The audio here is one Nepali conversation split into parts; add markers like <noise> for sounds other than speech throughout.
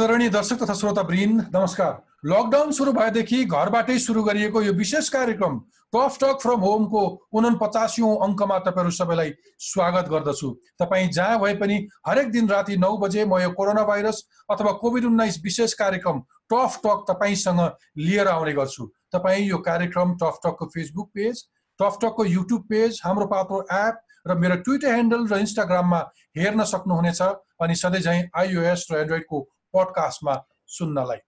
आदरणीय दर्शक तथा श्रोतावृन्द नमस्कार। लकडाउन सुरु भएदेखि घरबाटै सुरु गरिएको यो विशेष कार्यक्रम टफ टक फ्रम होमको उनपचासिौँ अङ्कमा तपाईँहरू सबैलाई स्वागत गर्दछु। तपाईँ जहाँ भए पनि हरेक दिन राति नौ बजे म यो कोरोना भाइरस अथवा कोभिड उन्नाइस विशेष कार्यक्रम टफ टक तपाईँसँग लिएर आउने गर्छु। तपाईँ यो कार्यक्रम टफ टकको Facebook page tough टकको YouTube page Hamro Patro app र मेरो ट्विटर ह्यान्डल र इन्स्टाग्राममा हेर्न सक्नुहुनेछ। अनि सधैँ आइओएस र एन्ड्रोइडको पडकास्टमा सुन्नलाई।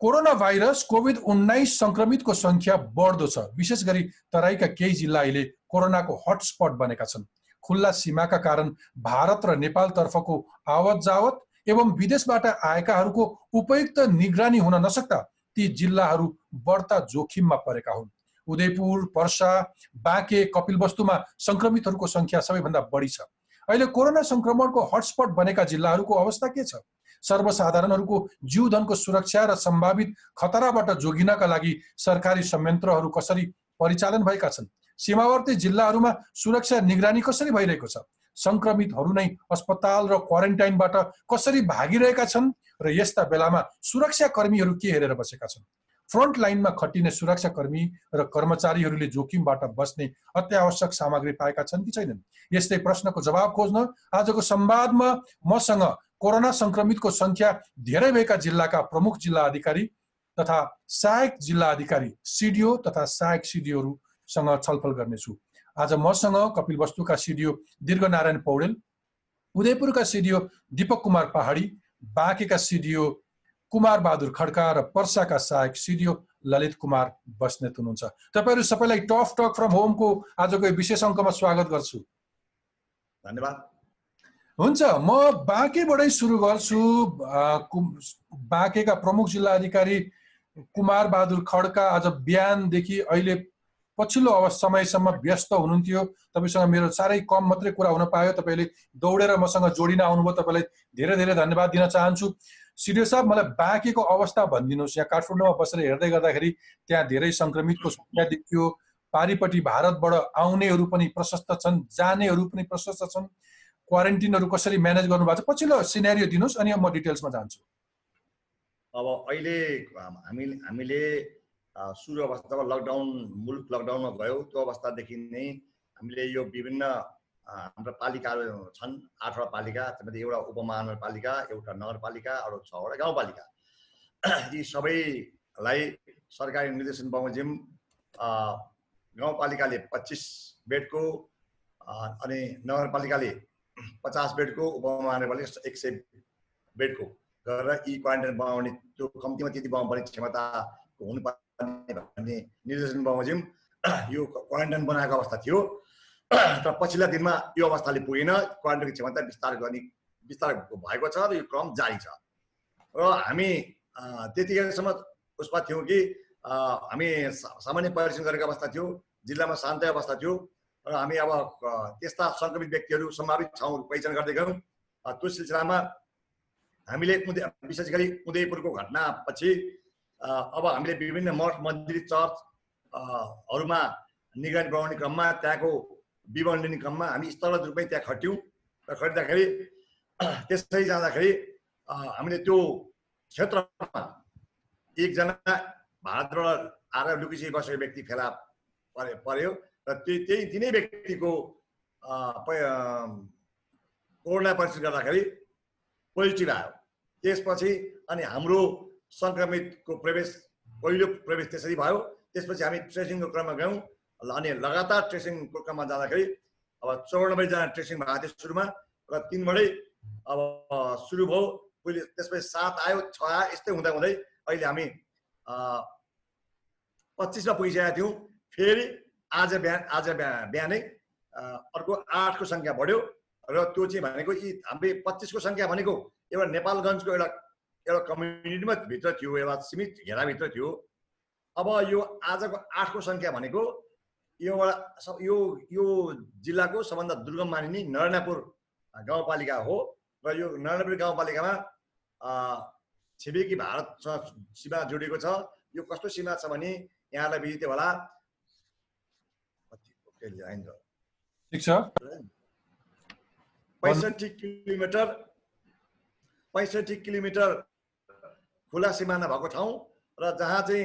कोरोना भाइरस कोभिड उन्नाइस सङ्क्रमितको सङ्ख्या बढ्दो छ। विशेष गरी तराईका केही जिल्ला अहिले कोरोनाको हटस्पट बनेका छन्। खुल्ला सीमाका कारण भारत र नेपालतर्फको आवत जावत एवं विदेशबाट आएकाहरूको उपयुक्त निगरानी हुन नसक्दा ती जिल्लाहरू बढ्ता जोखिममा परेका हुन्। उदयपुर पर्सा बाँके कपिलवस्तुमा सङ्क्रमितहरूको सङ्ख्या सबैभन्दा बढी छ। अहिले कोरोना सङ्क्रमणको हटस्पट बनेका जिल्लाहरूको अवस्था के छ? सर्वसाधारणहरूको जीवधनको सुरक्षा र सम्भावित खतराबाट जोगिनका लागि सरकारी संयन्त्रहरू कसरी परिचालन भएका छन्? सीमावर्ती जिल्लाहरूमा सुरक्षा निगरानी कसरी भइरहेको छ? सङ्क्रमितहरू नै अस्पताल र क्वारेन्टाइनबाट कसरी भागिरहेका छन्? र यस्ता बेलामा सुरक्षा कर्मीहरू के हेरेर बसेका छन्? फ्रन्ट लाइनमा खटिने सुरक्षाकर्मी र कर्मचारीहरूले जोखिमबाट बस्ने अत्यावश्यक सामग्री पाएका छन् कि छैनन्? यस्तै प्रश्नको जवाब खोज्न आजको संवादमा मसँग कोरोना सङ्क्रमितको सङ्ख्या धेरै भएका जिल्लाका प्रमुख जिल्ला अधिकारी तथा सहायक जिल्ला अधिकारी सिडिओ तथा सहायक सिडिओहरूसँग छलफल गर्नेछु। आज मसँग कपिल वस्तुका सिडिओ दीर्घनारायण पौडेल उदयपुरका सिडिओ दिपक कुमार पहाडी बाँकेका सिडिओ कुमार बहादुर खड्का र पर्साका सहायक सिडिओ ललित कुमार बस्नेत हुनुहुन्छ। तपाईँहरू सबैलाई टफ टक फ्रम होमको आजको विशेष अङ्कमा स्वागत गर्छु। धन्यवाद। हुन्छ म बाँकेबाटै सुरु गर्छु। बाँकेका प्रमुख जिल्ला अधिकारी कुमार बहादुर खड्का आज बिहानदेखि अहिले पछिल्लो अव समयसम्म व्यस्त हुनुहुन्थ्यो। तपाईँसँग मेरो साह्रै कम मात्रै कुरा हुन पायो। तपाईँले दौडेर मसँग जोडिन आउनुभयो। तपाईँलाई धेरै धेरै धन्यवाद दिन चाहन्छु। सिडियो साहब मलाई बाँकेको अवस्था भनिदिनुहोस्। यहाँ काठमाडौँमा बसेर हेर्दै गर्दाखेरि त्यहाँ धेरै सङ्क्रमितको सङ्ख्या देखियो। पारिपट्टि भारतबाट आउनेहरू पनि प्रशस्त छन् जानेहरू पनि प्रशस्त छन्। क्वारेन्टिनहरू कसरी म्यानेज गर्नुभएको छ? पछिल्लो सिनेरियो दिनुहोस् अनि म डिटेल्समा जान्छु। अब अहिले हामी हामीले सुरु अवस्था जब लकडाउन मुलुक लकडाउनमा गयो त्यो अवस्थादेखि नै हामीले यो विभिन्न हाम्रो पालिकाहरू छन् आठवटा पालिका त्यसमध्ये एउटा उपमहानगरपालिका एउटा नगरपालिका अरू छवटा गाउँपालिका। यी सबैलाई सरकारी निर्देशन बमोजिम गाउँपालिकाले पच्चिस बेडको अनि नगरपालिकाले पचास बेडको उपमहानगरपालिका एक सय बेडको गरेर यी क्वारेन्टाइन बनाउने त्यो कम्तीमा त्यति बनाउनुपर्ने क्षमताको हुनुपर्ने भन्ने निर्देशन बमोजिम <clears throat> यो क्वारेन्टाइन बनाएको अवस्था थियो। <clears throat> तर पछिल्ला दिनमा यो अवस्थाले पुगेन। क्वारेन्टाइन क्षमता विस्तार गर्ने विस्तार भएको छ र यो क्रम जारी छ। र हामी त्यतिखेरसम्म उसमा थियौँ कि हामी सामान्य परीक्षण गरेको अवस्था थियो। जिल्लामा शान्त अवस्था थियो। र हामी अब त्यस्ता सङ्क्रमित व्यक्तिहरू सम्भावित ठाउँ पहिचान गर्दै गयौँ। त्यो सिलसिलामा हामीले विशेष गरी उदयपुरको घटनापछि अब हामीले विभिन्न मठ मन्दिर चर्चहरूमा निगरानी बढाउने क्रममा त्यहाँको विवरण लिने क्रममा हामी स्थलगत रूपमै त्यहाँ खट्यौँ। र खटिँदाखेरि त्यसै जाँदाखेरि हामीले त्यो क्षेत्रमा एकजना भारतबाट आएर लुकिसी बसेको व्यक्ति फेला परे पर्यो। र त्यही त्यही तिनै व्यक्तिको कोरोना परीक्षण गर्दाखेरि पोजिटिभ आयो। त्यसपछि अनि हाम्रो सङ्क्रमितको प्रवेश पहिलो प्रवेश त्यसरी भयो। त्यसपछि हामी ट्रेसिङको क्रममा गयौँ अनि लगातार ट्रेसिङको क्रममा जाँदाखेरि अब चौरानब्बेजना ट्रेसिङ भएको थियो सुरुमा र तिनबाटै अब सुरु भयो। पहिले त्यसपछि सात आयो छ आयो यस्तै हुँदा हुँदै अहिले हामी पच्चिसमा पुगिसकेका थियौँ। फेरि आज बिहान आज बिहानै अर्को आठको सङ्ख्या बढ्यो र त्यो चाहिँ भनेको यी हामीले पच्चिसको सङ्ख्या भनेको एउटा नेपालगञ्जको एउटा एउटा कम्युनिटीमा भित्र थियो एउटा सीमित घेराभित्र थियो। अब यो आजको आठको सङ्ख्या भनेको योबाट यो यो जिल्लाको सबभन्दा दुर्गम मानिने नरनापुर गाउँपालिका हो र यो नरनापुर गाउँपालिकामा छिमेकी भारतसँग सीमा जोडिएको छ। यो कस्तो सीमा छ भने यहाँलाई बित्यो होला? पैँसठी किलोमिटर पैँसठी किलोमिटर खुला सिमाना भएको ठाउँ र जहाँ चाहिँ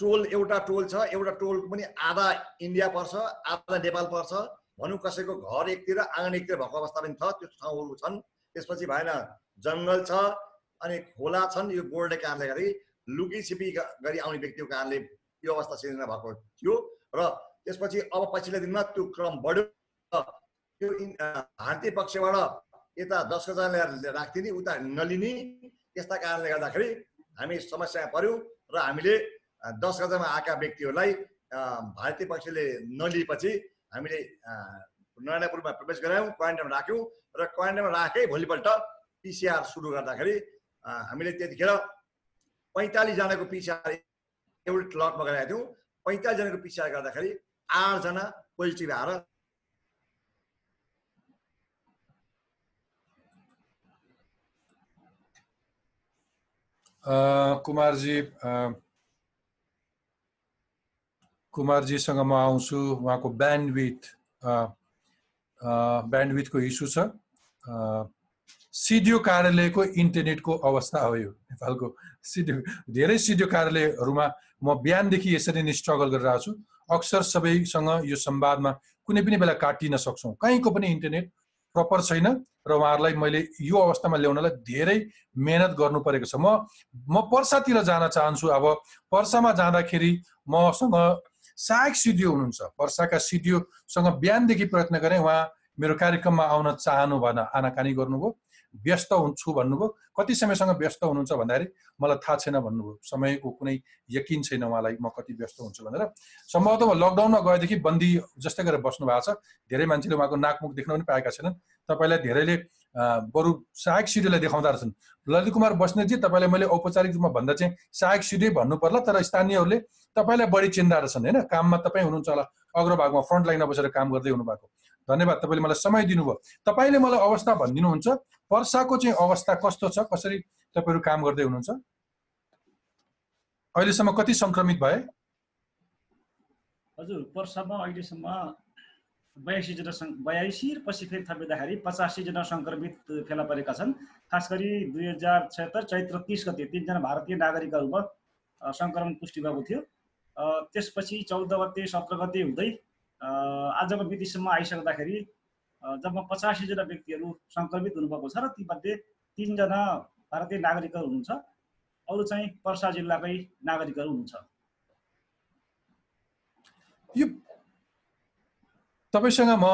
टोल एउटा टोल छ एउटा टोलको पनि आधा इन्डिया पर्छ आधा नेपाल पर्छ। भनौँ कसैको घर एकतिर आँगन एकतिर भएको अवस्था पनि छ त्यो ठाउँहरू छन्। त्यसपछि भएन जङ्गल छ अनि खोला छन् यो बोर्डले कारणले गर्दाखेरि लुकी छिपी गरी आउने व्यक्तिको कारणले यो अवस्था सिर्जना भएको थियो। र त्यसपछि अब पछिल्लो दिनमा त्यो क्रम बढ्यो। त्यो भारतीय पक्षबाट यता दस हजार ल्याएर राख्दिने उता नलिने त्यस्ता कारणले गर्दाखेरि हामी समस्यामा पऱ्यौँ र हामीले दस गजामा आएका व्यक्तिहरूलाई भारतीय पक्षले नलिएपछि हामीले नयनापुरमा प्रवेश गरायौँ क्वारेन्टाइनमा राख्यौँ र क्वारेन्टाइनमा राखेँ भोलिपल्ट पिसिआर सुरु गर्दाखेरि हामीले त्यतिखेर पैँतालिसजनाको पिसिआर एउटा लटमा गराएका थियौँ। पैँतालिसजनाको पिसिआर गर्दाखेरि आठजना पोजिटिभ आएर कुमारजी कुमारजीसँग म आउँछु। उहाँको ब्यान्डविथ ब्यान्डविथको इस्यु छ। सिडिओ कार्यालयको इन्टरनेटको अवस्था हो यो नेपालको। सिडिओ धेरै सिडिओ कार्यालयहरूमा म बिहानदेखि यसरी नै स्ट्रगल गरिरहेको छु अक्सर सबैसँग यो संवादमा कुनै पनि बेला काटिन सक्छौँ। कहीँको पनि इन्टरनेट प्रपर छैन र उहाँहरूलाई मैले यो अवस्थामा ल्याउनलाई धेरै मेहनत गर्नु परेको छ। म म पर्सातिर जान चाहन्छु। अब पर्सामा जाँदाखेरि मसँग सहायक सिडिओ हुनुहुन्छ। वर्षाका सिडिओसँग बिहानदेखि प्रयत्न गरेँ। उहाँ मेरो कार्यक्रममा आउन चाहनु भएन आनाकानी गर्नुभयो। व्यस्त हुन्छु भन्नुभयो। कति समयसँग व्यस्त हुनुहुन्छ भन्दाखेरि मलाई थाहा छैन भन्नुभयो। समयको कुनै यकिन छैन उहाँलाई म कति व्यस्त हुन्छु भनेर। सम्भवतः लकडाउनमा गएदेखि बन्दी जस्तै गरेर बस्नु भएको छ। धेरै मान्छेले उहाँको नाकमुख देख्न पनि पाएका छैनन्। तपाईँलाई धेरैले बरु सहायक सिडिओलाई देखाउँदा रहेछन्। ललित कुमार बस्नेतजी तपाईँलाई मैले औपचारिक रूपमा भन्दा चाहिँ सहायक सिडिओ भन्नु पर्ला तर स्थानीयहरूले तपाईँलाई बढी चिन्ता रहेछन् होइन? काममा तपाईँ हुनुहुन्छ होला। अग्रभागमा फ्रन्ट लाइनमा बसेर काम गर्दै हुनुभएको। धन्यवाद तपाईँले मलाई समय दिनुभयो। तपाईँले मलाई अवस्था भनिदिनुहुन्छ। वर्षाको चाहिँ अवस्था कस्तो छ? कसरी तपाईँहरू काम गर्दै हुनुहुन्छ? अहिलेसम्म कति सङ्क्रमित भए? हजुर वर्षमा अहिलेसम्म बयासीजना बयासी पछि फेरि थपिँदाखेरि पचासीजना सङ्क्रमित फेला परेका छन्। खास गरी दुई हजार छत्तर चैत्र तिस गते तिनजना भारतीय नागरिकहरूमा सङ्क्रमण पुष्टि भएको थियो। त्यसपछि चौध गते सत्र गते हुँदै आजको मितिसम्म आइसक्दाखेरि जब पचासीजना व्यक्तिहरू सङ्क्रमित हुनुभएको छ र तीमध्ये तिनजना भारतीय नागरिकहरू हुनुहुन्छ अरू चाहिँ पर्सा जिल्लाकै नागरिकहरू हुनुहुन्छ। यो तपाईँसँग म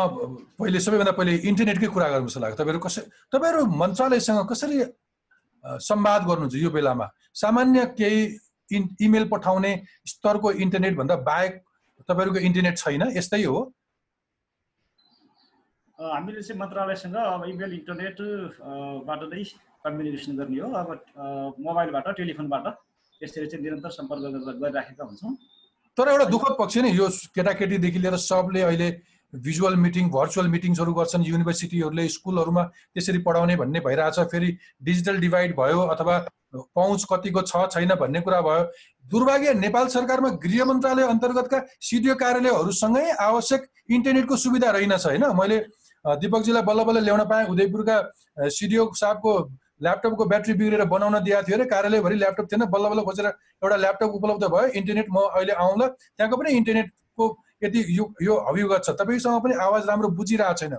पहिले सबैभन्दा पहिले इन्टरनेटकै कुरा गर्नु जस्तो लाग्यो। तपाईँहरू कसै तपाईँहरू मन्त्रालयसँग कसरी संवाद गर्नुहुन्छ यो बेलामा? सामान्य केही इमेल पठाउने स्तरको इन्टरनेटभन्दा बाहेक तपाईँहरूको इन्टरनेट छैन यस्तै हो। हामीले चाहिँ मन्त्रालयसँग अब इमेल इन्टरनेटबाट नै कम्युनिकेसन गर्ने हो। अब मोबाइलबाट टेलिफोनबाट त्यसरी चाहिँ निरन्तर सम्पर्क गरिराखेका हुन्छौँ। तर एउटा दुःखद पक्ष नै यो केटाकेटीदेखि लिएर सबले अहिले भिजुअल मिटिङ भर्चुअल मिटिङ्सहरू गर्छन् युनिभर्सिटीहरूले स्कुलहरूमा त्यसरी पढाउने भन्ने भइरहेछ। फेरि डिजिटल डिभाइड भयो अथवा पहुँच कतिको छ छैन भन्ने कुरा भयो। दुर्भाग्य नेपाल सरकारमा गृह मन्त्रालय अन्तर्गतका सिडिओ कार्यालयहरूसँगै आवश्यक इन्टरनेटको सुविधा रहेनछ होइन? मैले दिपकजीलाई बल्ल बल्ल ल्याउन पाएँ। उदयपुरका सिडिओ साहबको ल्यापटपको ब्याट्री बिग्रेर बनाउन दिएको थियो अरे। कार्यालयभरि ल्यापटप थिएन। बल्ल बल्ल खोजेर एउटा ल्यापटप उपलब्ध भयो। इन्टरनेट म अहिले आउँला। त्यहाँको पनि इन्टरनेटको यदि यो यो अभिगत छ तपाईँसँग पनि आवाज राम्रो बुझिरहेको छैन।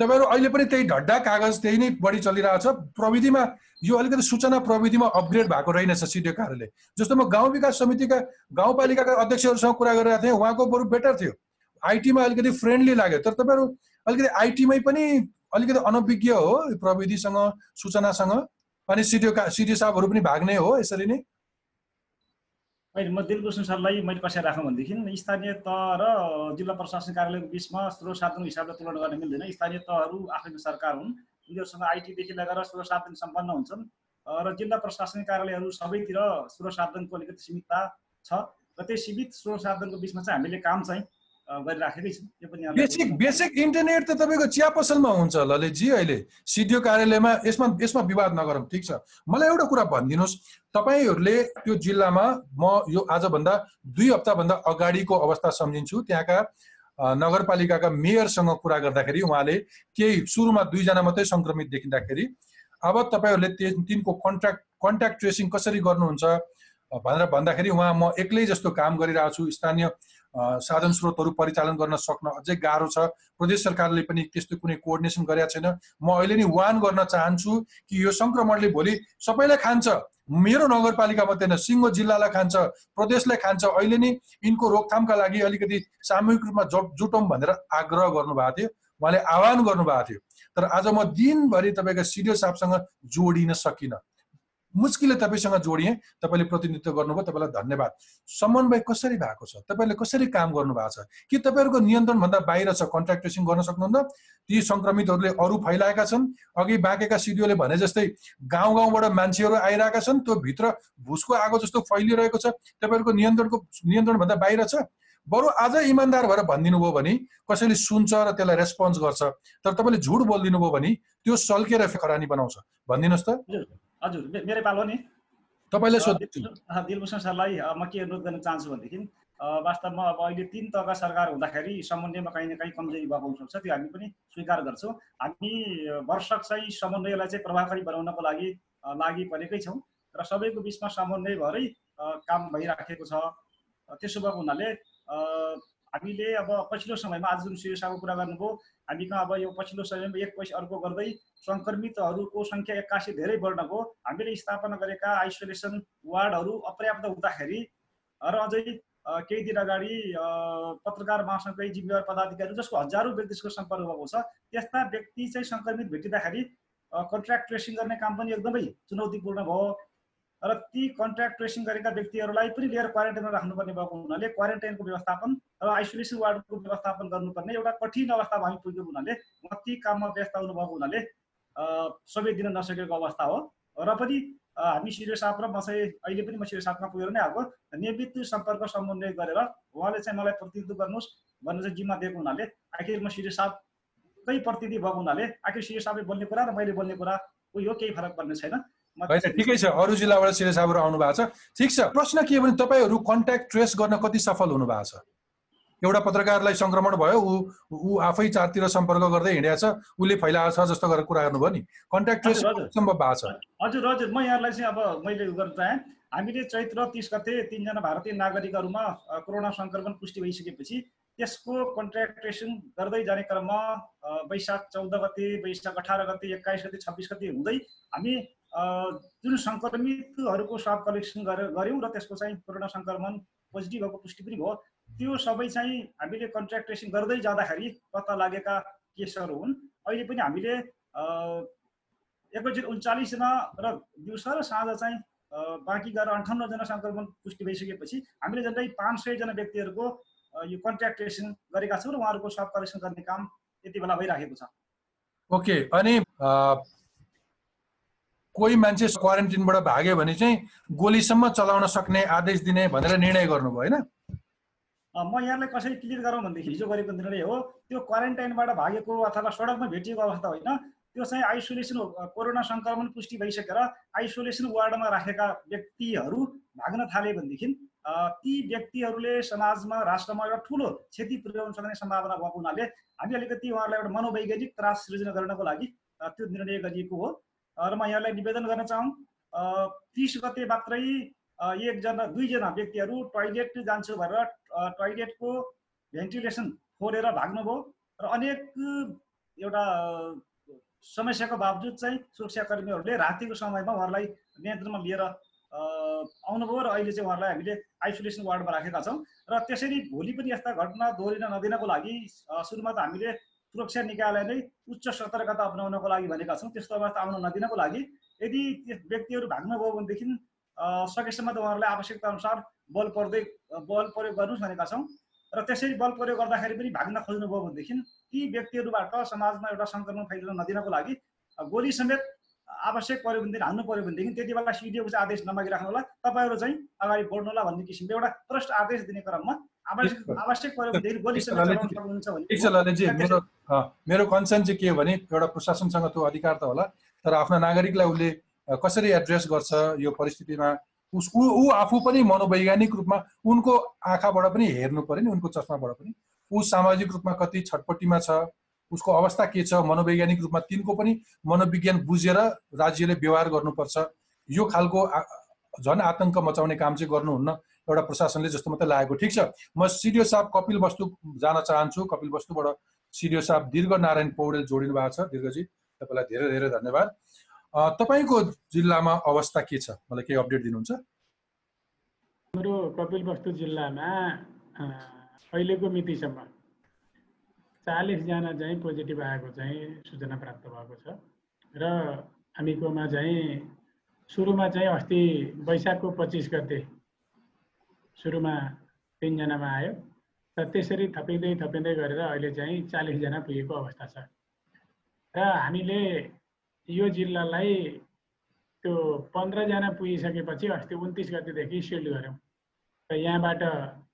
तपाईँहरू अहिले पनि त्यही ढड्डा कागज त्यही नै बढी चलिरहेछ प्रविधिमा यो अलिकति सूचना प्रविधिमा अपग्रेड भएको रहेनछ सिडिओ कार्यालय जस्तो म गाउँ विकास समितिका गाउँपालिकाका अध्यक्षहरूसँग कुरा गरिरहेको थिएँ उहाँको बरु बेटर थियो। आइटीमा अलिकति फ्रेन्डली लाग्यो। तर तपाईँहरू अलिकति आइटीमै पनि अलिकति अनभिज्ञ हो प्रविधिसँग सूचनासँग। अनि सिडिओ सिडिओ साहबहरू पनि भाग्ने हो यसरी नै। होइन म दिलकृष्ण सरलाई मैले कसरी राखौँ भनेदेखि स्थानीय तह र जिल्ला प्रशासन कार्यालयको बिचमा स्रोत साधनको हिसाबले तुलना गर्न मिल्दैन। स्थानीय तहहरू आफ्नै सरकार हुन्। उनीहरूसँग आइटीदेखि लगेर स्रोत साधन सम्पन्न हुन्छन्। र जिल्ला प्रशासन कार्यालयहरू सबैतिर स्रोत साधनको अलिकति सीमितता छ। र त्यही सीमित स्रोत साधनको बिचमा चाहिँ हामीले काम चाहिँ गरिराखेकै छौँ त्यो पनि बेसिक बेसिक इन्टरनेट त तपाईँको चिया पसलमा हुन्छ ललितजी अहिले सिडिओ कार्यालयमा यसमा यसमा विवाद नगरौँ ठिक छ। मलाई एउटा कुरा भनिदिनुहोस् तपाईँहरूले त्यो जिल्लामा म यो आजभन्दा दुई हप्ताभन्दा अगाडिको अवस्था सम्झिन्छु त्यहाँका नगरपालिकाका मेयरसँग कुरा गर्दाखेरि उहाँले केही सुरुमा दुईजना मात्रै सङ्क्रमित देखिँदाखेरि अब तपाईँहरूले तिनको कन्ट्याक्ट कन्ट्याक्ट ट्रेसिङ कसरी गर्नुहुन्छ? भनेर भन्दाखेरि उहाँ म एक्लै जस्तो काम गरिरहेको छु स्थानीय साधन स्रोतहरू परिचालन गर्न सक्न अझै गाह्रो छ। प्रदेश सरकारले पनि त्यस्तो कुनै कोअर्डिनेसन गरेका छैन। म अहिले नै वान गर्न चाहन्छु कि यो सङ्क्रमणले भोलि सबैलाई खान्छ। मेरो नगरपालिका मात्रै होइन सिङ्गो जिल्लालाई खान्छ प्रदेशलाई खान्छ। अहिले नै यिनको रोकथामका लागि अलिकति सामूहिक रूपमा जुटौँ भनेर आग्रह गर्नुभएको थियो। उहाँले आह्वान गर्नुभएको थियो। तर आज म दिनभरि तपाईँको सिडिओ साहबसँग जोडिन सकिनँ। मुस्किलले तपाईँसँग जोडिएँ। तपाईँले प्रतिनिधित्व गर्नुभयो तपाईँलाई धन्यवाद। समन्वय कसरी भएको छ? तपाईँले कसरी काम गर्नु भएको छ? कि तपाईँहरूको नियन्त्रणभन्दा बाहिर छ? कन्ट्याक्ट ट्रेसिङ गर्न सक्नुहुन्न? ती सङ्क्रमितहरूले अरू फैलाएका छन्? अघि बाँकेका सिडिओले भने जस्तै गाउँ गाउँबाट मान्छेहरू आइरहेका छन् त्यो भित्र भुसको आगो जस्तो फैलिरहेको छ। तपाईँहरूको नियन्त्रणको नियन्त्रणभन्दा बाहिर छ? बरु आज इमान्दार भएर भनिदिनु भयो भने कसैले सुन्छ र त्यसलाई रेस्पोन्स गर्छ तर तपाईँले झुट बोलिदिनु भयो भने त्यो सल्केर खरानी बनाउँछ। भनिदिनुहोस् त। हजुर मेरै पालो नि। तपाईँले दिलभूषण सरलाई म के अनुरोध गर्न चाहन्छु भनेदेखि वास्तवमा अब अहिले तिन तहका सरकार हुँदाखेरि समन्वयमा काहीँ न काहीँ कमजोरी भएको हुनसक्छ त्यो हामी पनि स्वीकार गर्छौँ। हामी वर्षक चाहिँ समन्वयलाई चाहिँ प्रभावकारी बनाउनको लागि लागि परेकै छौँ र सबैको बिचमा समन्वय भएरै काम भइराखेको छ। त्यसो भएको हुनाले हामीले अब पछिल्लो समयमा आज जुन शिरसाको कुरा गर्नुभयो हामी कहाँ अब यो पछिल्लो समयमा एक पैसा अर्को गर्दै सङ्क्रमितहरूको सङ्ख्या एक्कासी धेरै बढ्न गयो हामीले स्थापना गरेका आइसोलेसन वार्डहरू अपर्याप्त हुँदाखेरि र अझै केही दिन अगाडि पत्रकार महासङ्घकै जिम्मेवार पदाधिकारी जसको हजारौँ व्यक्तिको सम्पर्क भएको छ त्यस्ता व्यक्ति चाहिँ सङ्क्रमित भेटिँदाखेरि कन्ट्र्याक्ट ट्रेसिङ गर्ने काम पनि एकदमै चुनौतीपूर्ण भयो। र ती कन्ट्याक्ट ट्रेसिङ गरेका व्यक्तिहरूलाई पनि लिएर क्वारेन्टाइनमा राख्नुपर्ने भएको हुनाले क्वारेन्टाइनको व्यवस्थापन र आइसोलेसन वार्डको व्यवस्थापन गर्नुपर्ने एउटा कठिन अवस्थामा हामी पुगेको हुनाले उहाँ ती काममा व्यस्त हुनुभएको हुनाले सबै दिन नसकेको अवस्था हो। र पनि हामी सिरियो साहब र म चाहिँ अहिले पनि म सिरियो साहबमा पुगेर नै आएको। नियमित सम्पर्क समन्वय गरेर उहाँले चाहिँ मलाई प्रतिनिधित्व गर्नुहोस् भन्ने चाहिँ जिम्मा दिएको हुनाले आखिर म सिरियो साहबकै प्रतिनिधि भएको हुनाले आखिर सिरियो बोल्ने कुरा र मैले बोल्ने कुरा यो केही फरक पर्ने छैन। होइन ठिकै छ। अरू जिल्लाबाट सिरे साहबहरू आउनु भएको छ। ठिक छ। प्रश्न के भने तपाईँहरू कन्ट्याक्ट ट्रेस गर्न कति सफल हुनु भएको छ? एउटा पत्रकारलाई सङ्क्रमण भयो ऊ ऊ आफै चारतिर सम्पर्क गर्दै हिँडेको छ उसले फैलाएको छ जस्तो गरेर कुरा गर्नुभयो नि। कन्ट्याक्ट ट्रेस सम्भव भएको छ। हजुर हजुर। म यहाँलाई चाहिँ अब मैले गर्न चाहेँ। हामीले चैत्र तिस गते तिनजना भारतीय नागरिकहरूमा कोरोना सङ्क्रमण पुष्टि भइसकेपछि त्यसको कन्ट्याक्ट ट्रेसिङ गर्दै जाने क्रममा वैशाख चौध गते वैशाख अठार गते एक्काइस गते छब्बिस गते हुँदै हामी जुन सङ्क्रमितहरूको स्वाब कलेक्सन गरेर गऱ्यौँ र त्यसको चाहिँ कोरोना सङ्क्रमण पोजिटिभ भएको पुष्टि पनि भयो त्यो सबै चाहिँ हामीले कन्ट्याक्ट ट्रेसिङ गर्दै जाँदाखेरि पत्ता लागेका केसहरू हुन्। अहिले पनि हामीले एकैचोटि उन्चालिसजना र दिउँसो र साँझ चाहिँ बाँकी गएर अन्ठाउन्नजना सङ्क्रमण पुष्टि भइसकेपछि हामीले झन्डै पाँच सयजना व्यक्तिहरूको यो कन्ट्याक्ट ट्रेसिङ गरेका छौँ र उहाँहरूको सब कलेक्सन गर्ने काम यति बेला भइराखेको छ। ओके अनि कोही मान्छे क्वारेन्टिनबाट भाग्यो भने चाहिँ गोलीसम्म चलाउन सक्ने आदेश दिने भनेर निर्णय गर्नुभयो होइन? म यहाँलाई कसरी क्लियर गरौँ भनेदेखि हिजो गरेको निर्णय हो। त्यो क्वारेन्टाइनबाट भागेको अथवा सडकमा भेटिएको अवस्था होइन त्यो चाहिँ आइसोलेसन कोरोना सङ्क्रमण पुष्टि भइसकेर आइसोलेसन वार्डमा राखेका व्यक्तिहरू भाग्न थाले भनेदेखि ती व्यक्तिहरूले समाजमा राष्ट्रमा एउटा ठुलो क्षति पुर्याउन सक्ने सम्भावना भएको हुनाले हामी अलिकति उहाँहरूलाई एउटा मनोवैज्ञानिक त्रास सृजना गर्नको लागि त्यो निर्णय गरिएको हो। र म यहाँलाई निवेदन गर्न चाहौँ तिस गते मात्रै एकजना दुईजना व्यक्तिहरू टोइलेट जान्छु भनेर टोइलेटको भेन्टिलेसन फोरेर भाग्नुभयो र अनेक एउटा समस्याको बावजुद चाहिँ सुरक्षाकर्मीहरूले रातिको समयमा उहाँहरूलाई नियन्त्रणमा लिएर आउनुभयो र अहिले चाहिँ उहाँहरूलाई हामीले आइसोलेसन वार्डमा राखेका छौँ। र त्यसरी भोलि पनि यस्ता घटना दोहोरिन नदिनको लागि सुरुमा त हामीले सुरक्षा निकायलाई नै उच्च सतर्कता अपनाउनको लागि भनेका छौँ। त्यस्तो अवस्था आउन नदिनको लागि यदि व्यक्तिहरू भाग्नुभयो भनेदेखि सकेसम्म त उहाँहरूलाई आवश्यकता अनुसार बल पर्दै बल प्रयोग गर्नुहोस् भनेका छौँ। र त्यसरी बल प्रयोग गर्दाखेरि पनि भाग्न खोज्नुभयो भनेदेखि ती व्यक्तिहरूबाट समाजमा एउटा सङ्क्रमण फैलिन नदिनको लागि गोली समेत आवश्यक पऱ्यो भनेदेखि हान्नु पऱ्यो भनेदेखि त्यति बेला सिडिओको चाहिँ आदेश नमागिराख्नु होला। तपाईँहरू चाहिँ अगाडि बढ्नु होला भन्ने किसिमले एउटा प्रष्ट आदेश दिने क्रममा आवश्यक पऱ्यो भनेदेखि गोली मेरो मेरो कन्सर्न चाहिँ के हो भने एउटा प्रशासनसँग त्यो अधिकार त होला तर आफ्ना नागरिकलाई उसले कसरी एड्रेस गर्छ यो परिस्थितिमा उस ऊ आफू पनि मनोवैज्ञानिक रूपमा उनको आँखाबाट पनि हेर्नु पऱ्यो नि उनको चस्माबाट पनि। ऊ सामाजिक रूपमा कति छटपट्टिमा छ उसको अवस्था के छ? मनोवैज्ञानिक रूपमा तिनको पनि मनोविज्ञान बुझेर राज्यले व्यवहार गर्नुपर्छ। यो खालको झन् आतङ्क मचाउने काम चाहिँ गर्नुहुन्न एउटा प्रशासनले जस्तो मात्रै लागेको। ठिक छ? म सिडिओ साहब कपिल वस्तु जान चाहन्छु। कपिल वस्तुबाट सिडिओ साहब दीर्घ नारायण पौडेल जोडिनु भएको छ। दीर्घजी तपाईँलाई धेरै धेरै धन्यवाद। तपाईँको जिल्लामा अवस्था के छ? मलाई केही अपडेट दिनुहुन्छ। हाम्रो कपिल वस्तु जिल्लामा अहिलेको मितिसम्म चालिसजना चाहिँ पोजिटिभ आएको चाहिँ सूचना प्राप्त भएको छ। र हामीकोमा चाहिँ सुरुमा चाहिँ अस्ति वैशाखको पच्चिस गते सुरुमा तिनजनामा आयो। र त्यसरी थपिँदै थपिँदै गरेर अहिले चाहिँ चालिसजना पुगेको अवस्था छ। र हामीले यो जिल्लालाई त्यो पन्ध्रजना पुगिसकेपछि अस्ति उन्तिस गतिदेखि सिल्ड गऱ्यौँ। र यहाँबाट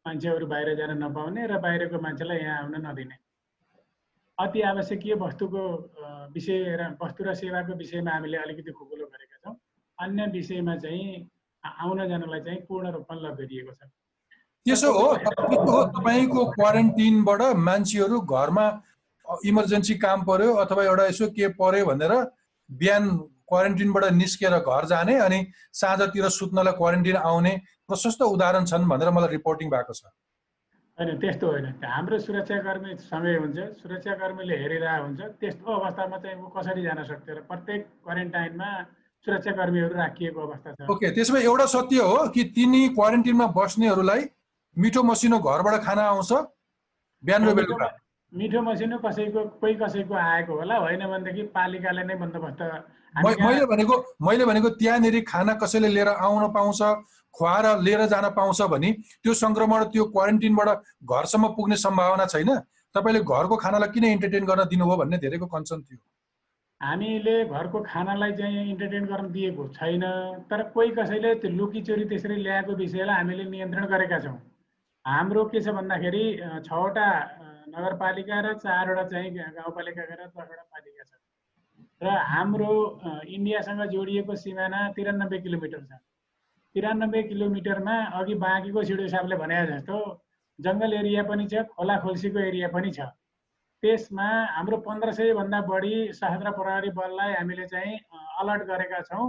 मान्छेहरू बाहिर जान नपाउने र बाहिरको मान्छेलाई यहाँ आउन नदिने। अति आवश्यकीय वस्तुको विषय र वस्तु र सेवाको विषयमा हामीले अलिकति खुकुलो गरेका छौँ। अन्य विषयमा चाहिँ आउन जानलाई चाहिँ पूर्ण रूपमा लगिदिएको छ। त्यसो हो तपाईँको क्वारेन्टिनबाट मान्छेहरू घरमा इमर्जेन्सी काम पर्यो अथवा एउटा यसो के पर्यो भनेर बिहान क्वारेन्टिनबाट निस्केर घर जाने अनि साँझतिर सुत्नलाई क्वारेन्टिन आउने प्रशस्त उदाहरण छन् भनेर मलाई रिपोर्टिङ भएको छ। होइन त्यस्तो होइन। हाम्रो सुरक्षाकर्मी सँगै हुन्छ सुरक्षाकर्मीले हेरिरहेको हुन्छ। त्यस्तो अवस्थामा चाहिँ ऊ कसरी जान सक्थ्यो र प्रत्येक क्वारेन्टाइनमा सुरक्षाकर्मीहरू राखिएको अवस्था छ। ओके त्यसमा एउटा सत्य हो कि तिनी क्वारेन्टिनमा बस्नेहरूलाई मिठो मसिनो घरबाट खाना आउँछ? बिहान र बेलुका। मिठो मसिनो कसैको कोही कसैको आएको होला होइन भनेदेखि पालिकाले नै बन्दोबस्त मैले भनेको मैले भनेको त्यहाँनिर खाना कसैले लिएर आउन पाउँछ? खुवाएर लिएर जान पाउँछ भने त्यो सङ्क्रमण त्यो क्वारेन्टिनबाट घरसम्म पुग्ने सम्भावना छैन। तपाईँले घरको खानालाई किन इन्टरटेन गर्न दिनुभयो भन्ने धेरैको कन्सर्न थियो। हामीले घरको खानालाई चाहिँ इन्टरटेन गर्न दिएको छैन तर कोही कसैले त्यो लुकीचोरी त्यसरी ल्याएको विषयलाई हामीले नियन्त्रण गरेका छौँ। हाम्रो के छ भन्दाखेरि छवटा नगरपालिका र चारवटा चाहिँ गाउँपालिकाका र दसवटा पालिका छ र हाम्रो इन्डियासँग जोडिएको सिमाना तिरानब्बे किलोमिटर छ। तिरानब्बे किलोमिटरमा अघि बाँकीको सिडो साहबले भने जस्तो जङ्गल एरिया पनि छ खोला खोल्सीको एरिया पनि छ। त्यसमा हाम्रो पन्ध्र सयभन्दा बढी सशस्त्र प्रहरी बललाई हामीले चाहिँ अलर्ट गरेका छौँ।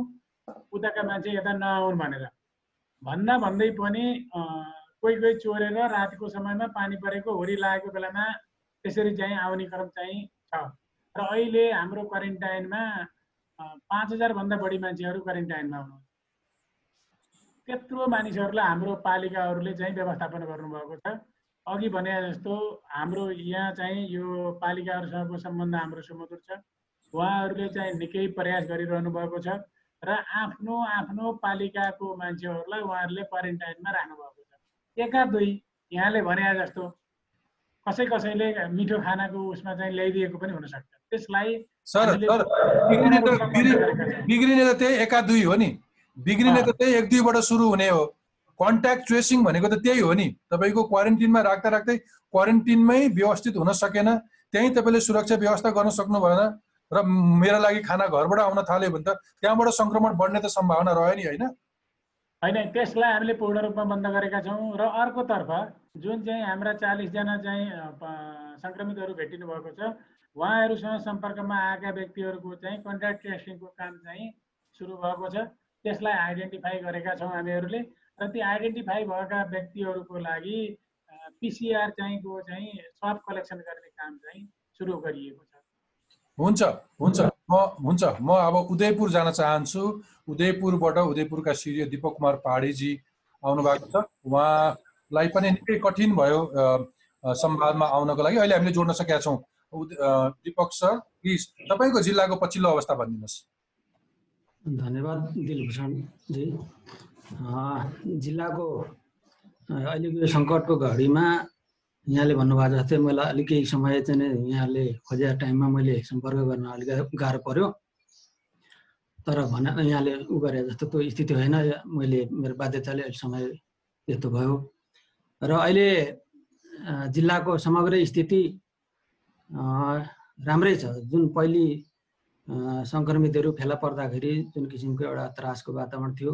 उताका मान्छे यता नआउन् भनेर। भन्दा भन्दै पनि कोही कोही चोरेर रातिको समयमा पानी परेको होरी लागेको बेलामा त्यसरी चाहिँ आउने क्रम चाहिँ छ। र अहिले हाम्रो क्वारेन्टाइनमा पाँच हजारभन्दा बढी मान्छेहरू क्वारेन्टाइनमा हुनुहुन्छ। त्यत्रो मानिसहरूलाई हाम्रो पालिकाहरूले चाहिँ व्यवस्थापन गर्नुभएको छ। अघि भने जस्तो हाम्रो यहाँ चाहिँ यो पालिकाहरूसँगको सम्बन्ध हाम्रो सुमधुर छ। उहाँहरूले चाहिँ निकै प्रयास गरिरहनु भएको छ र आफ्नो आफ्नो पालिकाको मान्छेहरूलाई उहाँहरूले क्वारेन्टाइनमा राख्नुभएको छ। एका दुई यहाँले भने जस्तो कसै कसैले मिठो खानाको उसमा चाहिँ ल्याइदिएको पनि हुनसक्छ त्यसलाई सर सर बिग्रिने त बिग्रिने त त्यही एका दुई हो नि। बिग्रिने त त्यही एक दुईबाट सुरु हुने हो। कन्ट्याक्ट ट्रेसिङ भनेको त त्यही हो नि। तपाईँको क्वारेन्टिनमा राख्दा राख्दै क्वारेन्टिनमै व्यवस्थित हुन सकेन त्यहीँ तपाईँले सुरक्षा व्यवस्था गर्न सक्नु भएन र मेरो लागि खाना घरबाट आउन थाल्यो भने त त्यहाँबाट सङ्क्रमण बढ्ने त सम्भावना रह्यो नि होइन? होइन त्यसलाई हामीले पूर्ण रूपमा बन्द गरेका छौँ र अर्कोतर्फ जुन चाहिँ हाम्रा चालिसजना चाहिँ सङ्क्रमितहरू भेटिनु भएको छ उहाँहरूसँग सम्पर्कमा आएका व्यक्तिहरूको चाहिँ कन्ट्याक्ट ट्रेसिङको काम चाहिँ सुरु भएको छ। त्यसलाई आइडेन्टिफाई गरेका छौँ हामीहरूले र ती आइडेन्टिफाई भएका व्यक्तिहरूको लागि पिसिआर चाहिँको चाहिँ स्वाब कलेक्सन गर्ने काम चाहिँ सुरु गरिएको छ। हुन्छ हुन्छ। म हुन्छ। म अब उदयपुर जान चाहन्छु। उदयपुरबाट उदयपुरका श्री दिपक कुमार पहाडीजी आउनु भएको छ। उहाँलाई पनि निकै कठिन भयो संवादमा आउनको लागि। अहिले हामीले जोड्न सकेका छौँ। दिपक सर प्लिज तपाईँको जिल्लाको पछिल्लो अवस्था भनिदिनुहोस्। धन्यवाद दिलभूषणजी जिल्लाको अहिलेको यो सङ्कटको घडीमा यहाँले भन्नुभएको जस्तै मलाई अलिक केही समय चाहिँ यहाँले खोजेको टाइममा मैले सम्पर्क गर्न अलिक गाह्रो पर्यो। तर भन यहाँले उ गरे जस्तो त्यो स्थिति होइन मैले मेरो बाध्यताले समय यस्तो भयो। र अहिले जिल्लाको समग्र स्थिति राम्रै छ। जुन पहिली सङ्क्रमितहरू फेला पर्दाखेरि जुन किसिमको एउटा त्रासको वातावरण थियो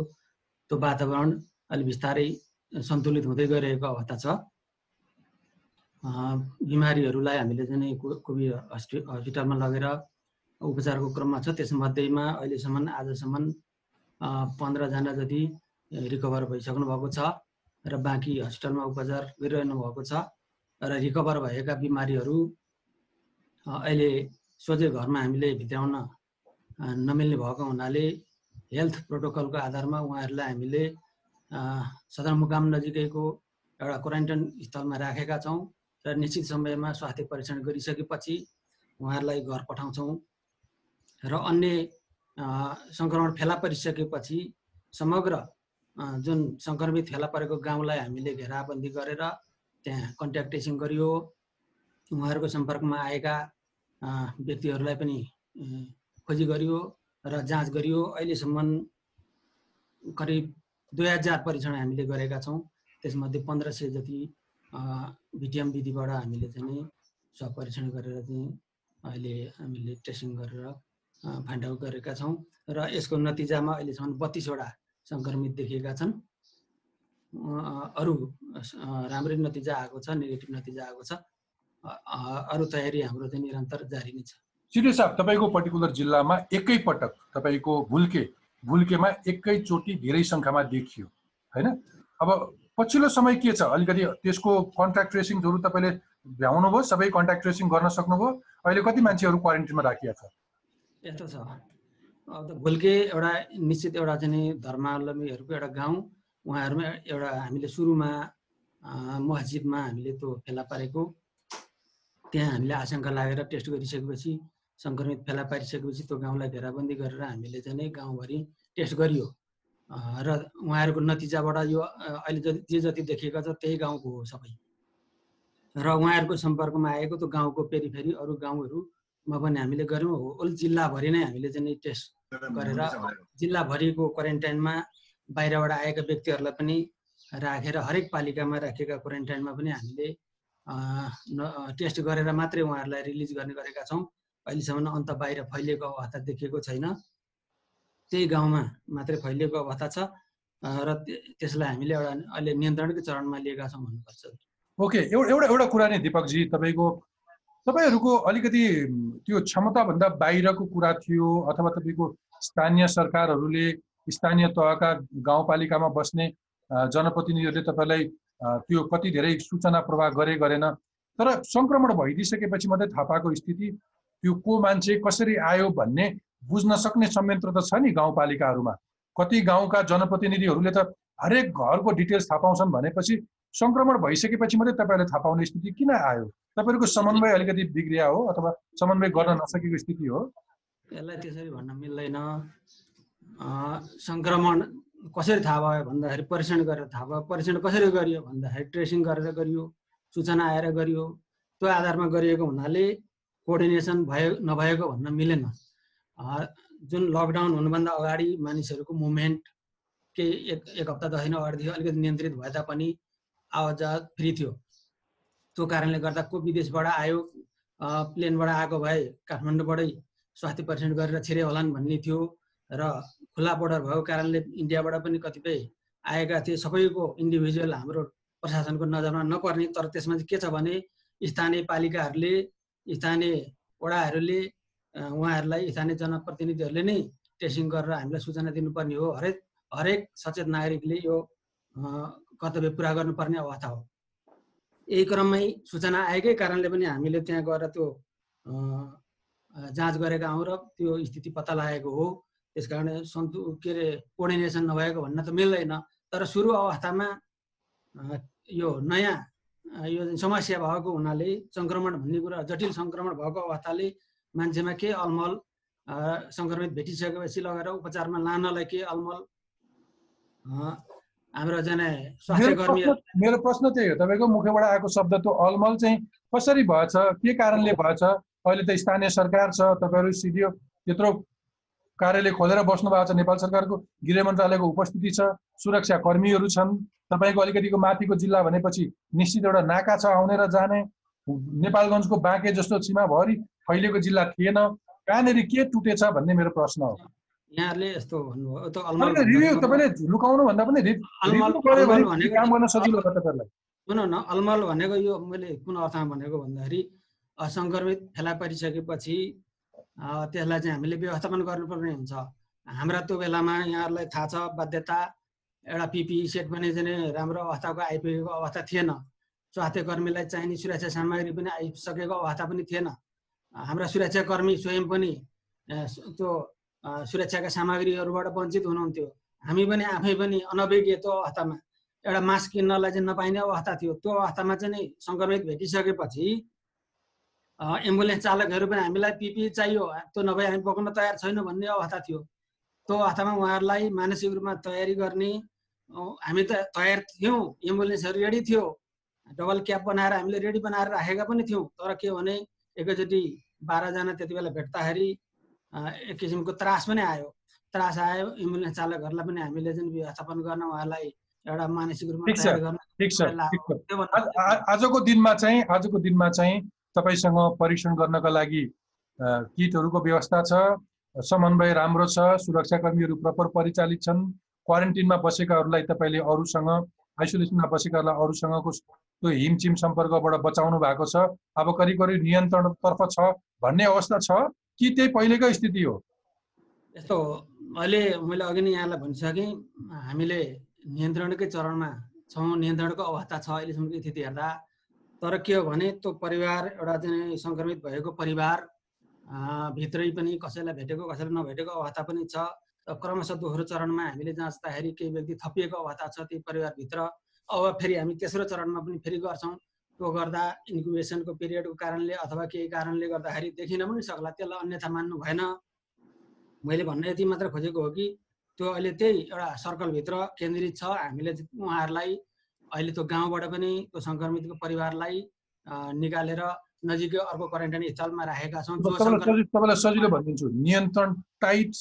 त्यो वातावरण अहिले बिस्तारै सन्तुलित हुँदै गइरहेको अवस्था छ। बिमारीहरूलाई हामीले चाहिँ नि को- कोभिड हस्पि हस्पिटलमा लगेर उपचारको क्रममा छ त्यसमध्येमा अहिलेसम्म आजसम्म पन्ध्रजना जति रिकभर भइसक्नु भएको छ र बाँकी हस्पिटलमा उपचार गरिरहनु भएको छ र रिकभर भएका बिमारीहरू अहिले सोझै घरमा हामीले भित्राउन नमिल्ने भएको हुनाले हेल्थ प्रोटोकलको आधारमा उहाँहरूलाई हामीले सदरमुकाम नजिकैको एउटा क्वारेन्टाइन स्थलमा राखेका छौँ र निश्चित समयमा स्वास्थ्य परीक्षण गरिसकेपछि उहाँहरूलाई घर पठाउँछौँ र अन्य सङ्क्रमण फेला परिसकेपछि समग्र जुन सङ्क्रमित फेला परेको गाउँलाई हामीले घेराबन्दी गरेर त्यहाँ कन्ट्याक्ट ट्रेसिङ गरियो। उहाँहरूको सम्पर्कमा आएका व्यक्तिहरूलाई पनि खोजी गरियो र जाँच गरियो। अहिलेसम्म करिब दुई हजार परीक्षण हामीले गरेका छौँ। त्यसमध्ये पन्ध्र सय जति भिटिएम विधिबाट हामीले चाहिँ परीक्षण गरेर चाहिँ अहिले हामीले टेस्टिङ गरेर फाइन्ड आउट गरेका छौँ र यसको नतिजामा अहिलेसम्म बत्तिसवटा सङ्क्रमित देखिएका छन्। अरू राम्रै नतिजा आएको छ नेगेटिभ नतिजा आएको छ। अरू तयारी हाम्रो चाहिँ निरन्तर जारी नै छ। सिधे साहब तपाईँको पर्टिकुलर जिल्लामा एकैपटक तपाईँको भुल्के भुल्केमा एकैचोटि धेरै सङ्ख्यामा देखियो होइन? अब पछिल्लो समय के छ? अलिकति त्यसको कन्ट्याक्ट ट्रेसिङहरू तपाईँले भ्याउनुभयो सबै कन्ट्याक्ट ट्रेसिङ गर्न सक्नुभयो। अहिले कति मान्छेहरू क्वारेन्टिनमा राखिया छ? यस्तो छ। अब त भुल्के एउटा निश्चित एउटा चाहिँ धर्मावलम्बीहरूको एउटा गाउँ उहाँहरूमा एउटा हामीले सुरुमा मस्जिदमा हामीले त्यो फेला पारेको। त्यहाँ हामीले आशंका लागेर टेस्ट गरिसकेपछि सङ्क्रमित फेला पारिसकेपछि त्यो गाउँलाई घेराबन्दी गरेर हामीले चाहिँ गाउँभरि टेस्ट गरियो। र उहाँहरूको नतिजाबाट यो अहिले जति जे जति देखिएको छ त्यही गाउँको हो सबै। र उहाँहरूको सम्पर्कमा आएको त्यो गाउँको पेरिफेरी अरू गाउँहरूमा पनि हामीले गऱ्यौँ। होल जिल्लाभरि नै हामीले चाहिँ टेस्ट गरेर जिल्लाभरिको क्वारेन्टाइनमा बाहिरबाट आएका व्यक्तिहरूलाई पनि राखेर हरेक पालिकामा राखेका क्वारेन्टाइनमा पनि हामीले टेस्ट गरेर मात्रै उहाँहरूलाई रिलिज गर्ने गरेका छौँ। अहिलेसम्म अन्त बाहिर फैलिएको अवस्था देखिएको छैन। त्यही गाउँमा मात्रै फैलिएको अवस्था छ। र त्य- त्यसलाई हामीले एउटा अहिले नियन्त्रणकै चरणमा लिएका छौँ भन्नुपर्छ। ओके एउटा एउटा एउटा कुरा नि दिपकजी तपाईँको तपाईँहरूको अलिकति त्यो क्षमताभन्दा बाहिरको कुरा थियो अथवा तपाईँको स्थानीय सरकारहरूले स्थानीय तहका गाउँपालिकामा बस्ने जनप्रतिनिधिहरूले तपाईँलाई त्यो कति धेरै सूचना प्रवाह गरे गरेन। तर सङ्क्रमण भइदिइसकेपछि मात्रै थाहा पाएको स्थिति त्यो को मान्छे कसरी आयो भन्ने बुझ्न सक्ने संयन्त्र त छ नि गाउँपालिकाहरूमा। कति गाउँका जनप्रतिनिधिहरूले त हरेक घरको डिटेल्स थाहा पाउँछन् भनेपछि सङ्क्रमण भइसकेपछि मात्रै तपाईँहरूले थाहा पाउने स्थिति किन आयो? तपाईँहरूको समन्वय अलिकति बिग्रिया हो अथवा समन्वय गर्न नसकेको स्थिति हो? यसलाई त्यसरी भन्न मिल्दैन। सङ्क्रमण कसरी थाहा भयो भन्दाखेरि परीक्षण गरेर थाहा भयो। परीक्षण कसरी गरियो भन्दाखेरि ट्रेसिङ गरेर गरियो सूचना आएर गरियो त्यो आधारमा गरिएको हुनाले कोअर्डिनेसन भयो नभएको भन्न मिलेन। जुन लकडाउन हुनुभन्दा अगाडि मानिसहरूको मुभमेन्ट केही एक एक हप्ता दस दिन अगाडिदेखि अलिकति नियन्त्रित भए तापनि आवाजात फ्री थियो। त्यो कारणले गर्दा को विदेशबाट आयो प्लेनबाट आएको भए काठमाडौँबाटै स्वास्थ्य परीक्षण गरेर छिरे होलान् भन्ने थियो र खुला बोर्डर भएको कारणले इन्डियाबाट पनि कतिपय आएका थिए। सबैको इन्डिभिजुअल हाम्रो प्रशासनको नजरमा नपर्ने तर त्यसमा चाहिँ के छ भने स्थानीय पालिकाहरूले स्थानीय वडाहरूले उहाँहरूलाई स्थानीय जनप्रतिनिधिहरूले नै टेस्टिङ गरेर हामीलाई सूचना दिनुपर्ने हो। हरेक हरेक सचेत नागरिकले यो कर्तव्य पुरा गर्नुपर्ने अवस्था हो। यही क्रममै सूचना आएकै कारणले पनि हामीले त्यहाँ गएर त्यो जाँच गरेका हौँ र त्यो स्थिति पत्ता लागेको हो। त्यस कारण सन्तु के अरे कोअर्डिनेसन नभएको भन्न त मिल्दैन तर सुरु अवस्थामा यो नयाँ यो समस्या भएको हुनाले सङ्क्रमण भन्ने कुरा जटिल सङ्क्रमण भएको अवस्थाले मान्छेमा के अलमल सङ्क्रमित भेटिसकेपछि लगेर उपचारमा लानलाई के अलमल हाम्रो जाने स्वास्थ्य मेरो कर्मी प्रश्न मेरो प्रश्न त्यही हो तपाईँको मुखबाट आएको शब्द त्यो अलमल चाहिँ कसरी भएछ के कारणले भएछ? अहिले त स्थानीय सरकार छ तपाईँहरू सिडिओ त्यत्रो कार्यालय खोलेर बस्नु भएको छ। नेपाल सरकारको गृह मन्त्रालयको उपस्थिति छ सुरक्षा कर्मीहरू छन्। तपाईँको अलिकतिको माथिको जिल्ला भनेपछि निश्चित एउटा नाका छ आउने र जाने। नेपालगञ्जको बाँके जस्तो सीमाभरि फैलिएको जिल्ला थिएन। कहाँनिर के टुटेछ भन्ने मेरो प्रश्न हो। यहाँहरूले यस्तो भन्नुभयो। तपाईँले रिभ्यू भन्नुभयो। तपाईँले लुकाउनु भन्दा पनि काम गर्न सजिलो सुन न अलमल भनेको यो मैले कुन अर्थमा भनेको भन्दाखेरि सङ्क्रमित फेला परिसकेपछि त्यसलाई चाहिँ हामीले व्यवस्थापन गर्नुपर्ने हुन्छ। हाम्रा त्यो बेलामा यहाँहरूलाई थाहा छ बाध्यता एउटा पिपिई सेट पनि चाहिँ राम्रो अवस्थाको आइपुगेको अवस्था थिएन। स्वास्थ्य कर्मीलाई चाहिने सुरक्षा सामग्री पनि आइसकेको अवस्था पनि थिएन। हाम्रा सुरक्षाकर्मी स्वयं पनि त्यो सुरक्षाका सामग्रीहरूबाट वञ्चित हुनुहुन्थ्यो। हामी पनि आफै पनि अनभिज्ञ त्यो अवस्थामा। एउटा मास्क किन्नलाई चाहिँ नपाइने अवस्था थियो। त्यो अवस्थामा चाहिँ नि सङ्क्रमित भेटिसकेपछि एम्बुलेन्स चालकहरू पनि हामीलाई पिपी चाहियो। त्यो नभए हामी बोक्न तयार छैनौँ भन्ने अवस्था थियो। त्यो अवस्थामा उहाँहरूलाई मानसिक रूपमा तयारी गर्ने हामी त तयार थियौँ। एम्बुलेन्सहरू रेडी थियो। डबल क्याब बनाएर हामीले रेडी बनाएर राखेका पनि थियौँ। तर के भने एकैचोटि बाह्रजना त्यति बेला भेट्दाखेरि एक किसिमको त्रास पनि आयो। त्रास आयो एम्बुलेन्स चालकहरूलाई पनि हामीले चाहिँ व्यवस्थापन गर्न उहाँलाई एउटा मानसिक रूपमा आजको दिनमा चाहिँ आजको दिनमा चाहिँ तपाईँसँग परीक्षण गर्नका लागि किटहरूको व्यवस्था छ समन्वय राम्रो छ सुरक्षाकर्मीहरू प्रपर परिचालित छन् क्वारेन्टिनमा बसेकाहरूलाई तपाईँले अरूसँग आइसोलेसनमा बसेकाहरूलाई अरूसँगको त्यो हिमचिम सम्पर्कबाट बचाउनु भएको छ अब करिब करिब नियन्त्रणतर्फ छ भन्ने अवस्था छ कि त्यही पहिलेकै स्थिति हो? यस्तो हो अहिले मैले अघि नै यहाँलाई भनिसकेँ हामीले नियन्त्रणकै चरणमा छौँ नियन्त्रणको अवस्था छ अहिलेसम्मको स्थिति हेर्दा तर के हो भने त्यो परिवार एउटा चाहिँ सङ्क्रमित भएको परिवार भित्रै पनि कसैलाई भेटेको कसैलाई नभेटेको अवस्था पनि छ। क्रमशः दोस्रो चरणमा हामीले जाँच्दाखेरि केही व्यक्ति थपिएको अवस्था छ त्यही परिवारभित्र। अब फेरि हामी तेस्रो चरणमा पनि फेरि गर्छौँ। त्यो गर्दा इन्क्युबेसनको पिरियडको कारणले अथवा केही कारणले गर्दाखेरि देखिन पनि सक्ला। त्यसलाई अन्यथा मान्नु भएन। मैले भन्न यति मात्र खोजेको हो कि त्यो अहिले त्यही एउटा सर्कलभित्र केन्द्रित छ। हामीले उहाँहरूलाई अहिले त्यो गाउँबाट पनि त्यो सङ्क्रमितको परिवारलाई निकालेर नजिकै अर्को क्वारेन्टाइन स्थलमा राखेका छौँ तपाईँलाई सजिलो भनिदिन्छु नियन्त्रण टाइट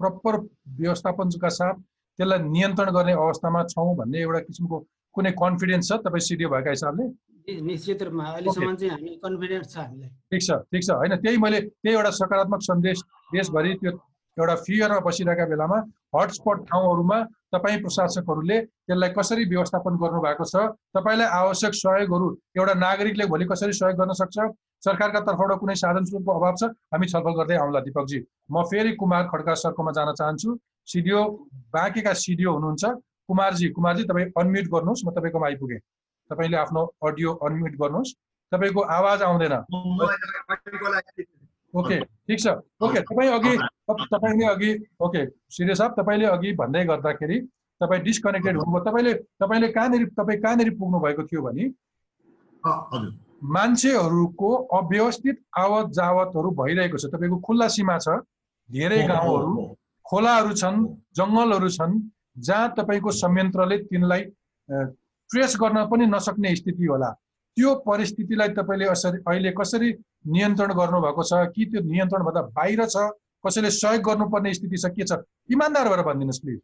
प्रपर व्यवस्थापनका साथ त्यसलाई नियन्त्रण गर्ने अवस्थामा छौँ भन्ने एउटा किसिमको कुनै कन्फिडेन्स छ तपाईँ सिडिओ भएका हिसाबले? निश्चित रूपमा। अहिलेसम्म चाहिँ हामी कन्फिडेन्स छ हामीलाई। ठिक छ ठिक छ। होइन त्यही मैले त्यही एउटा सकारात्मक सन्देश देशभरि त्यो एउटा फियरमा बसिरहेका बेलामा हटस्पट ठाउँहरूमा तपाईँ प्रशासकहरूले त्यसलाई कसरी व्यवस्थापन गर्नु भएको छ तपाईँलाई आवश्यक सहयोगहरू एउटा नागरिकले भोलि कसरी सहयोग गर्न सक्छ सरकारका तर्फबाट कुनै साधन स्रोतको अभाव छ हामी छलफल गर्दै आउँला दिपकजी म फेरि कुमार खड्का सरकोमा जान चाहन्छु सिडिओ बाँकीका सिडिओ हुनुहुन्छ कुमारजी कुमारजी तपाईँ अनम्युट गर्नुहोस् म तपाईँकोमा आइपुगेँ तपाईँले आफ्नो अडियो अनम्युट गर्नुहोस् तपाईँको आवाज आउँदैन ओके ठिक छ ओके तपाईँ अघि तपाईँले अघि ओके सिधे साहब तपाईँले अघि भन्दै गर्दाखेरि तपाईँ डिस्कनेक्टेड हुनुभयो। तपाईँले तपाईँले कहाँनिर तपाईँ कहाँनिर पुग्नु भएको थियो भने हजुर। मान्छेहरूको अव्यवस्थित आवत जावतहरू भइरहेको छ। तपाईँको खुल्ला सीमा छ। धेरै गाउँहरू खोलाहरू छन् जङ्गलहरू छन् जहाँ तपाईँको संयन्त्रले तिनलाई ट्रेस गर्न पनि नसक्ने स्थिति होला। त्यो परिस्थितिलाई तपाईँले असरी अहिले कसरी नियन्त्रण गर्नुभएको छ? कि त्यो नियन्त्रणभन्दा बाहिर छ? कसैले सहयोग गर्नुपर्ने स्थिति छ के छ? इमान्दार भएर भनिदिनुहोस् प्लिज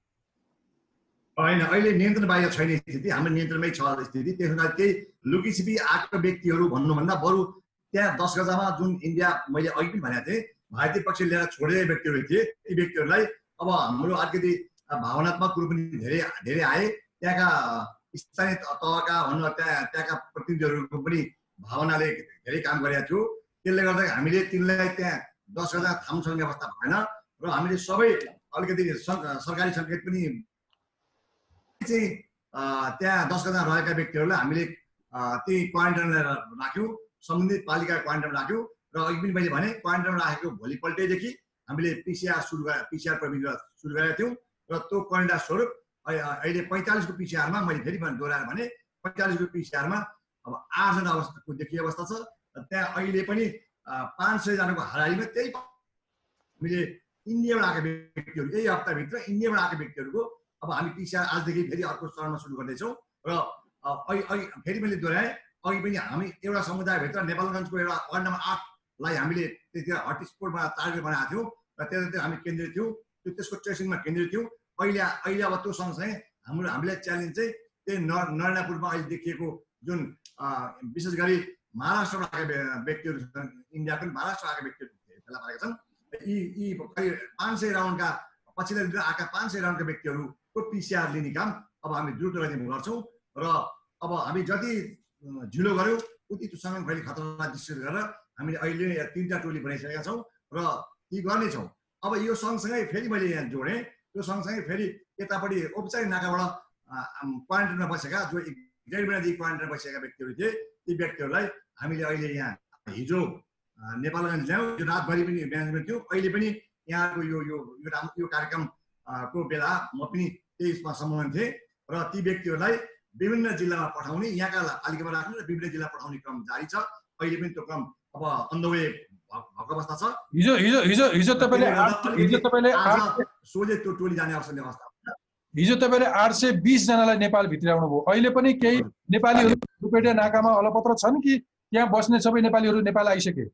होइन अहिले नियन्त्रण बाहिर छैन स्थिति। हाम्रो नियन्त्रणमै छ स्थिति। त्यसो हुँदा केही लुकीछिपी आएको व्यक्तिहरू भन्नुभन्दा बरु त्यहाँ दस गजामा जुन इन्डिया मैले अघि पनि भनेको थिएँ भारतीय पक्ष लिएर छोडेर व्यक्तिहरू थिए ती व्यक्तिहरूलाई अब हाम्रो अलिकति भावनात्मक कुरो पनि धेरै धेरै आए। त्यहाँका स्थानीय तहका भनौँ त्यहाँ त्यहाँका प्रतिनिधिहरूको पनि भावनाले धेरै काम गरेका थियो। त्यसले गर्दा हामीले तिनलाई त्यहाँ दस गजा थाम्न सक्ने अवस्था भएन र हामीले सबै अलिकति सरकारी सङ्केत पनि चाहिँ त्यहाँ दस गजा रहेका व्यक्तिहरूलाई हामीले त्यही क्वारेन्टाइनमा राख्यौँ सम्बन्धित पालिका क्वारेन्टाइनमा राख्यौँ र अघि पनि मैले भने क्वारेन्टाइनमा राखेको भोलिपल्टैदेखि हामीले पिसिआर सुरु गरे पिसिआर प्रविधि सुरु गरेका थियौँ र त्यो क्वारेन्टाइन स्वरूप अहि- अहिले पैँतालिसको पिसिआरमा मैले फेरि दोहोऱ्याएर भने पैँतालिसको पिसिआरमा अब आठजना अवस्थाको देखिने अवस्था छ र त्यहाँ अहिले पनि पाँच सयजनाको हाराहारीमा त्यही हामीले इन्डियाबाट आएका व्यक्तिहरू यही हप्ताभित्र इन्डियाबाट आएका व्यक्तिहरूको अब हामी पिसिआर आजदेखि फेरि अर्को चरणमा सुरु गर्दैछौँ र अघि अघि फेरि मैले दोहोऱ्याएँ अघि पनि हामी एउटा समुदायभित्र नेपालगञ्जको एउटा वार्ड नम्बर आठलाई हामीले त्यतिखेर हटस्पोटमा टार्गेट बनाएको थियौँ र त्यतातिर हामी केन्द्रित थियौँ त्यो त्यसको ट्रेसिङमा केन्द्रित थियौँ अहिले अहिले अब त्यो सँगसँगै हाम्रो हामीलाई च्यालेन्ज चाहिँ त्यही न नरनापुरमा अहिले देखिएको जुन विशेष गरी महाराष्ट्रबाट आएका व्य- व्यक्तिहरू छन् पनि महाराष्ट्र आएका व्यक्तिहरू फेला पारेका छन् यी यी पाँच सय राउन्डका पछिल्लो दिन आएका पाँच सय राउन्डका व्यक्तिहरूको पिसिआर लिने काम अब हामी द्रुत गतिमा गर्छौँ र अब हामी जति ढिलो गऱ्यौँ उति त्यो सङ्गम खतरालाई दृष्टि गरेर हामीले अहिले तिनवटा टोली बनाइसकेका छौँ र ती गर्नेछौँ। अब यो सँगसँगै फेरि मैले यहाँ जोडेँ त्यो सँगसँगै फेरि यतापट्टि औपचारिक नाकाबाट क्वारेन्टाइनमा बसेका जो डेढ महिनादेखि क्वारेन्टाइनमा बसेका व्यक्तिहरू थिए ती व्यक्तिहरूलाई हामीले अहिले यहाँ हिजो नेपालगञ्ज ल्यायौँ यो रातभरि पनि म्यानेजमेन्ट थियो। अहिले पनि यहाँको यो यो यो राम- यो कार्यक्रम को बेला म पनि त्यही यसमा संलग्न थिएँ र ती व्यक्तिहरूलाई विभिन्न जिल्लामा पठाउने यहाँका पालिकामा राख्ने र विभिन्न जिल्ला पठाउने क्रम जारी छ। अहिले पनि त्यो क्रम अब अन द वे भएको अवस्था छ। हिजो हिजो हिजो हिजो तपाईँले सोझै त्यो टोली जाने अवस्था हिजो तपाईँले आठ सय बिसजनालाई नेपाल भित्राउनु भयो। अहिले पनि केही नेपालीहरू रुपेटिया नाकामा अलपत्र छन् कि त्यहाँ बस्ने सबै नेपालीहरू नेपाल आइसके?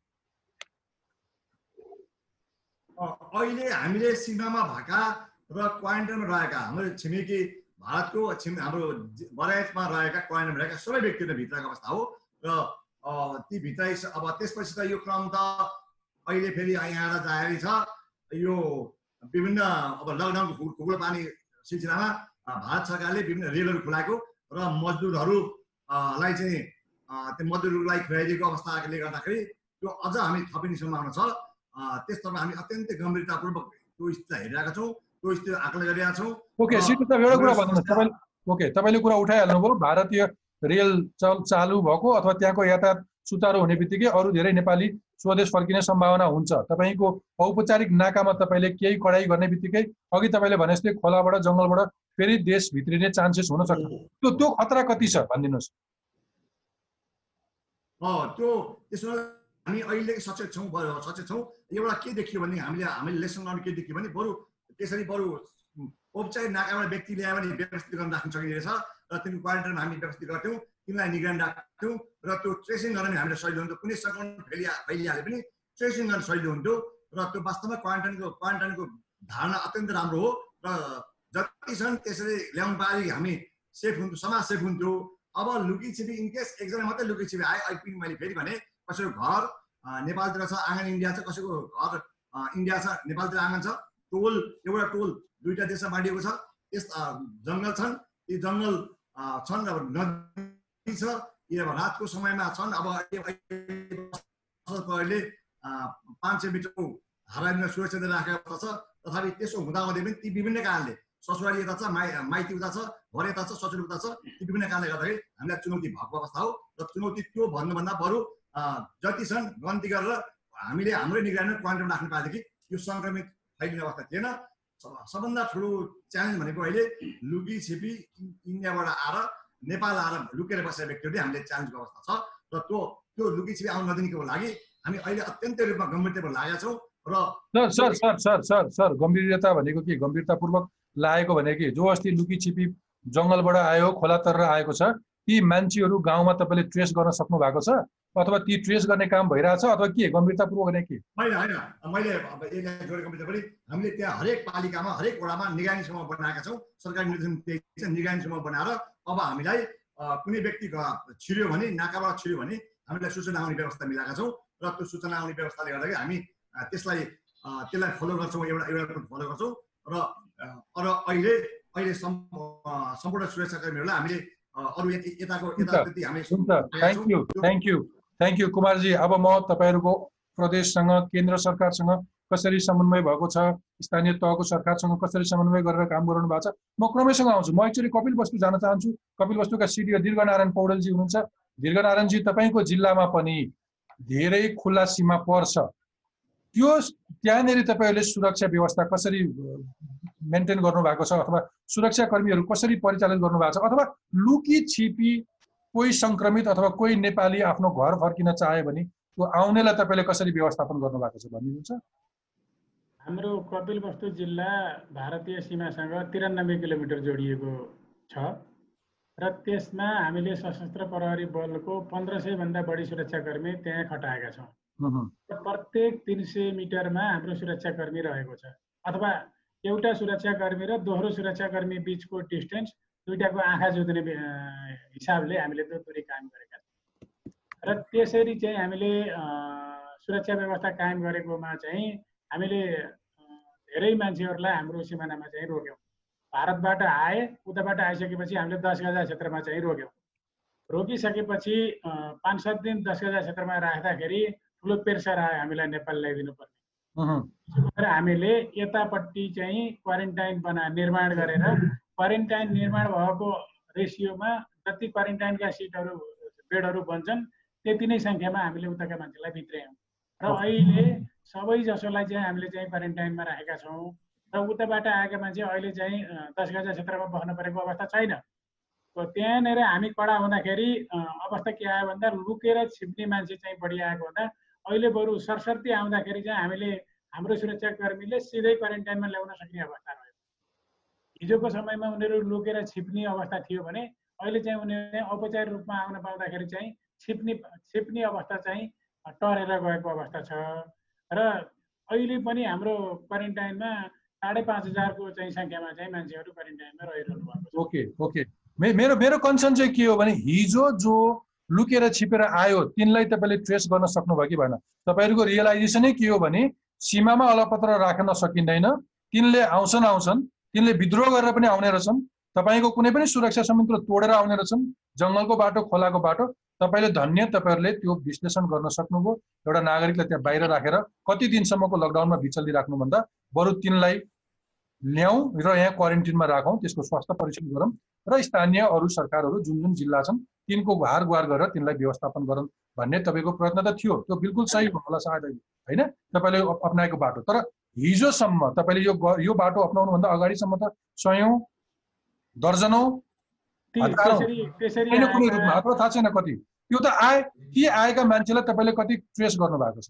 अहिले हामीले सीमामा भएका र क्वारेन्टाइनमा रहेका हाम्रो छिमेकी भारतको छिम हाम्रो बरायतमा रहेका क्वारेन्टाइनमा रहेका सबै व्यक्तिहरू भित्रको अवस्था हो र ती भित्रै अब त्यसपछि त यो क्रम त अहिले फेरि यहाँ जारी छ। यो विभिन्न अब लकडाउनको खुकुलो पानी सिलसिलामा भारत सरकारले विभिन्न रेलहरू खुलाएको र मजदुरहरू अ, लाई चाहिँ त्यो मजदुरहरूलाई खुवाइदिएको अवस्थाले गर्दाखेरि त्यो अझ हामी थपिने सम्भावना छ। त्यसतर्फ हामी अत्यन्तै गम्भीरतापूर्वक त्यो स्थितिलाई हेरिरहेका छौँ त्यो स्थिति आकलन गरिरहेका छौँ। ओके एउटा कुरा भन्नुहोस्। ओके तपाईँले कुरा उठाइहाल्नुभयो भारतीय रेल चल चालु भएको अथवा त्यहाँको यातायात सुचारू हुने बित्तिकै अरू धेरै नेपाली स्वदेश फर्किने सम्भावना हुन्छ। तपाईँको औपचारिक नाकामा तपाईँले केही कडाइ गर्ने बित्तिकै अघि तपाईँले भने जस्तै खोलाबाट जङ्गलबाट फेरि देश भित्रिने चान्सेस हुन सक्छ। त्यो त्यो खतरा कति छ भनिदिनुहोस्? त्यो त्यसमा हामी अहिले सचेत छौँ सचेत छौँ। एउटा के देखियो भने हामीले हामीले लेसन लर्न के देखियो भने बरु त्यसरी बरु औपचारिक नाकाबाट व्यक्ति ल्यायो भने व्यवस्थित गर्न राख्न सकिने र तिनीहरू क्वारेन्टाइनमा हामी व्यवस्थित गर्थ्यौँ। तिनीलाई निगरानी राख्थ्यौँ र त्यो ट्रेसिङ गर्न हामीले सजिलो हुन्थ्यो। कुनै सङ्क्रमण फैलिया फैलिहाले पनि ट्रेसिङ गर्न सजिलो हुन्थ्यो र त्यो वास्तवमा क्वारेन्टाइनको क्वारेन्टाइनको धारणा अत्यन्त राम्रो हो र जति छन् त्यसरी ल्याउनु पारि हामी सेफ हुन्थ्यो समाज सेफ हुन्थ्यो। अब लुकी छिपी इनकेस एकजना मात्रै लुकी छिपी आयो अहिले मैले फेरि भने कसैको घर नेपालतिर छ आँगन इन्डिया छ कसैको घर इन्डिया छ नेपालतिर आँगन छ टोल एउटा टोल दुईवटा देशमा बाँडिएको छ। त्यस अ, जङ्गल छन् ती जङ्गल छन् अब नदी छ अब रातको समयमा छन्। अब अहिले पाँच सय मिटरको हारामा सुरक्षा दिएर राखेको छ। तथापि त्यसो हुँदाहुँदै पनि ती विभिन्न कारणले ससुराली यता छ माइ माइती उता छ घर यता छ ससुर उता छ ती विभिन्न कारणले गर्दाखेरि हामीलाई चुनौती भएको अवस्था हो र चुनौती त्यो भन्नुभन्दा बरु जति छन् गन्ती गरेर हामीले हाम्रै निगरानीमा क्वारेन्टाइन राख्नु पाएदेखि यो सङ्क्रमित फैलिने अवस्था थिएन। सब- सबभन्दा ठुलो च्यालेन्ज भनेको अहिले लुकी छिपी इन्डियाबाट आएर नेपाल आएर लुकेर बसेका व्यक्तिहरूले हामीले च्यालेन्जको अवस्था छ र त्यो त्यो लुकी छिपी आउनु नदिनेको लागि हामी अहिले अत्यन्तै रूपमा गम्भीरतामा लागेका छौँ र sir sir sir sir sir sir गम्भीरता भनेको के? गम्भीरतापूर्वक लागेको भनेको के? जो अस्ति लुकी छिपी जङ्गलबाट आयो खोला तरेर आएको छ ती मान्छेहरू गाउँमा तपाईँले ट्रेस गर्न सक्नु भएको छ? अथवा ती ट्रेस गर्ने काम भइरहेछ अथवा के? गम्भीरतापूर्वक भने के? होइन होइन। मैले अब जोडेको पनि हामीले त्यहाँ हरेक पालिकामा हरेक वडामा निगरानी समूह बनाएका छौँ। सरकारी निर्देशन त्यही छ निगरानी समूह बनाएर अब हामीलाई कुनै व्यक्ति छिर्यो भने नाकाबाट छिर्यो भने हामीलाई सूचना आउने व्यवस्था मिलाएका छौँ र त्यो सूचना आउने व्यवस्थाले गर्दाखेरि हामी त्यसलाई त्यसलाई फलो गर्छौँ एउटा एउटा फलो गर्छौँ र र अहिले अहिले सम्पूर्ण सुरक्षाकर्मीहरूलाई हामीले अरू यति यताको यता हुन्छ, त्यति हामी thank you thank you thank you Kumarji. अब म तपाईँहरूको प्रदेशसँग केन्द्र सरकारसँग कसरी समन्वय भएको छ? स्थानीय तहको सरकारसँग कसरी समन्वय गरेर काम गराउनु भएको छ? म क्रमैसँग आउँछु। म एक्चुअली कपिल वस्तु जान चाहन्छु। कपिल वस्तुका सिडिओ दीर्घनारायण पौडेलजी हुनुहुन्छ। दीर्घनारायणजी तपाईँको जिल्लामा पनि धेरै खुल्ला सीमा पर्छ। त्यो त्यहाँनिर तपाईँहरूले सुरक्षा व्यवस्था कसरी मेन्टेन गर्नु भएको छ अथवा सुरक्षा कर्मीहरू कसरी परिचालित गर्नु भएको छ अथवा लुकी छिपी कोही सङ्क्रमित अथवा कोही नेपाली आफ्नो घर फर्किन चाह्यो भने त्यो आउनेलाई तपाईँले कसरी व्यवस्थापन गर्नु भएको छ भनिदिनुहुन्छ हाम्रो कपिलवस्तु जिल्ला भारतीय सीमासँग तिरानब्बे किलोमिटर जोडिएको छ र त्यसमा हामीले सशस्त्र प्रहरी बलको पन्ध्र सयभन्दा बढी सुरक्षाकर्मी त्यहाँ खटाएका छौँ। प्रत्येक तिन सय मिटरमा हाम्रो सुरक्षाकर्मी रहेको छ। अथवा एउटा सुरक्षाकर्मी र दोहोरो सुरक्षाकर्मी बिचको डिस्टेन्स दुइटाको आँखा जोत्ने हिसाबले हामीले त्यो दूरी कायम गरेका छौँ। र त्यसरी चाहिँ हामीले सुरक्षा व्यवस्था कायम गरेकोमा चाहिँ हामीले धेरै मान्छेहरूलाई हाम्रो सिमानामा चाहिँ रोक्यौँ। भारतबाट आए उताबाट आइसकेपछि हामीले दस गजा क्षेत्रमा चाहिँ रोक्यौँ। रोकिसकेपछि पाँच सात दिन दस गजा क्षेत्रमा राख्दाखेरि ठुलो प्रेसर आयो हामीलाई नेपाल ल्याइदिनु पर्ने हामीले यतापट्टि चाहिँ क्वारेन्टाइन बना निर्माण गरेर क्वारेन्टाइन निर्माण भएको रेसियोमा जति क्वारेन्टाइनका सिटहरू बेडहरू बन्छन् त्यति नै सङ्ख्यामा हामीले उताका मान्छेलाई भित्र्यायौँ। र अहिले सबै जसोलाई चाहिँ हामीले चाहिँ क्वारेन्टाइनमा राखेका छौँ र उताबाट आएका मान्छे अहिले चाहिँ दस गजा क्षेत्रमा बस्न परेको अवस्था छैन। त्यहाँनिर हामी कडा हुँदाखेरि अवस्था के आयो भन्दा लुकेर छिप्ने मान्छे चाहिँ बढी आएको हुँदा अहिले बरु सरसर्ती आउँदाखेरि चाहिँ हामीले हाम्रो सुरक्षाकर्मीले सिधै क्वारेन्टाइनमा ल्याउन सक्ने अवस्था रह्यो। हिजोको समयमा उनीहरू लुकेर छिप्ने अवस्था थियो भने अहिले चाहिँ उनीहरूले औपचारिक रूपमा आउन पाउँदाखेरि चाहिँ छिप्ने छिप्ने अवस्था चाहिँ टरेर गएको अवस्था छ। र अहिले पनि हाम्रो क्वारेन्टाइनमा साढे पाँच हजारको चाहिँ सङ्ख्यामा चाहिँ मान्छेहरू क्वारेन्टाइनमा रहिरहनु भएको छ। Okay okay. मेरो मेरो कन्सर्न चाहिँ के हो भने हिजो जो लुकेर छिपेर आयो तिनलाई तपाईँले ट्रेस गर्न सक्नुभयो कि भएन? तपाईँहरूको रियलाइजेसनै के हो भने सीमामा अलपत्र राख्न सकिँदैन तिनले आउँछन् आउँछन् तिनले विद्रोह गरेर पनि आउने रहेछन् तपाईँको कुनै पनि सुरक्षा संयन्त्र तोडेर आउने रहेछन् जङ्गलको बाटो खोलाको बाटो तपाईँले धन्य तपाईँहरूले त्यो विश्लेषण गर्न सक्नुभयो। एउटा नागरिकलाई त्यहाँ बाहिर राखेर कति दिनसम्मको लकडाउनमा बिचल्दी राख्नुभन्दा बरु तिनलाई ल्याउँ र यहाँ क्वारेन्टिनमा राखौँ त्यसको स्वास्थ्य परीक्षण गरौँ र स्थानीय अरू सरकारहरू जुन जुन जिल्ला छन् तिनको गुहार गुहार गरेर तिनलाई व्यवस्थापन गरौँ भन्ने तपाईँको प्रयत्न त थियो। त्यो बिल्कुल सही हो होला सायद होइन? तपाईँले अप- अप्नाएको बाटो। तर हिजोसम्म तपाईँले यो यो बाटो अप्नाउनुभन्दा अगाडिसम्म त सयौँ दर्जनौँ कुनै रूपमा? अथवा थाहा छैन कति। त्यो त आए ती आएका मान्छेलाई तपाईँले कति ट्रेस गर्नु भएको छ?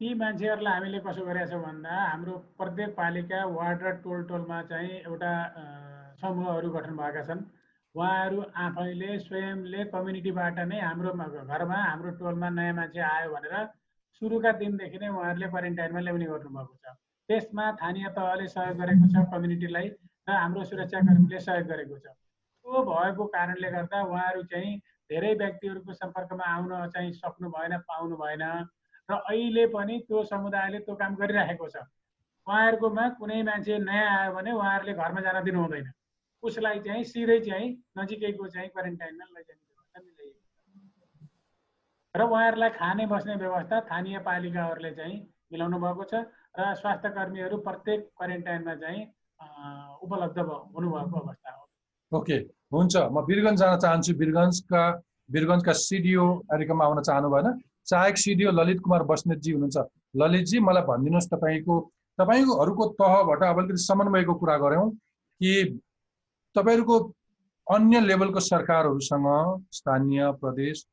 ती मान्छेहरूलाई हामीले कसो गरेका छौँ भन्दा हाम्रो प्रत्येक पालिका वार्ड र टोल टोलमा चाहिँ एउटा समूहहरू गठन भएका छन्। उहाँहरू आफैले स्वयंले कम्युनिटीबाट नै हाम्रो घरमा हाम्रो टोलमा नयाँ मान्छे आयो भनेर सुरुका दिनदेखि नै उहाँहरूले क्वारेन्टाइनमा ल्याउने गर्नुभएको छ। त्यसमा स्थानीय तहले सहयोग गरेको छ कम्युनिटीलाई र हाम्रो सुरक्षाकर्मीले सहयोग गरेको छ। त्यो भएको कारणले गर्दा उहाँहरू चाहिँ धेरै व्यक्तिहरूको सम्पर्कमा आउन चाहिँ सक्नु भएन पाउनु भएन। र अहिले पनि त्यो समुदायले त्यो काम गरिराखेको छ। उहाँहरूकोमा कुनै मान्छे नयाँ आयो भने उहाँहरूले घरमा जान दिनु हुँदैन। उसलाई चाहिँ सिधै चाहिँ नजिकैको चाहिँ क्वारेन्टाइनमा लैजाने व्यवस्था मिलाइएको र उहाँहरूलाई खाने बस्ने व्यवस्था स्थानीय पालिकाहरूले चाहिँ मिलाउनु भएको छ र स्वास्थ्य कर्मीहरू प्रत्येक क्वारेन्टाइनमा चाहिँ उपलब्ध हुनुभएको अवस्था हो। ओके हुन्छ. म वीरगञ्ज जान चाहन्छु. वीरगञ्जका वीरगञ्जका सिडिओ कार्यक्रममा आउन चाहनु भएन। सहायक सिडिओ ललित कुमार बस्नेतजी हुनुहुन्छ। ललितजी मलाई भनिदिनुहोस् तपाईँको तपाईँहरूको तहबाट अब अलिकति समन्वयको कुरा गऱ्यौँ कि तपाईँहरूको अन्य लेभलको सरकारहरूसँग स्थानीय प्रदेश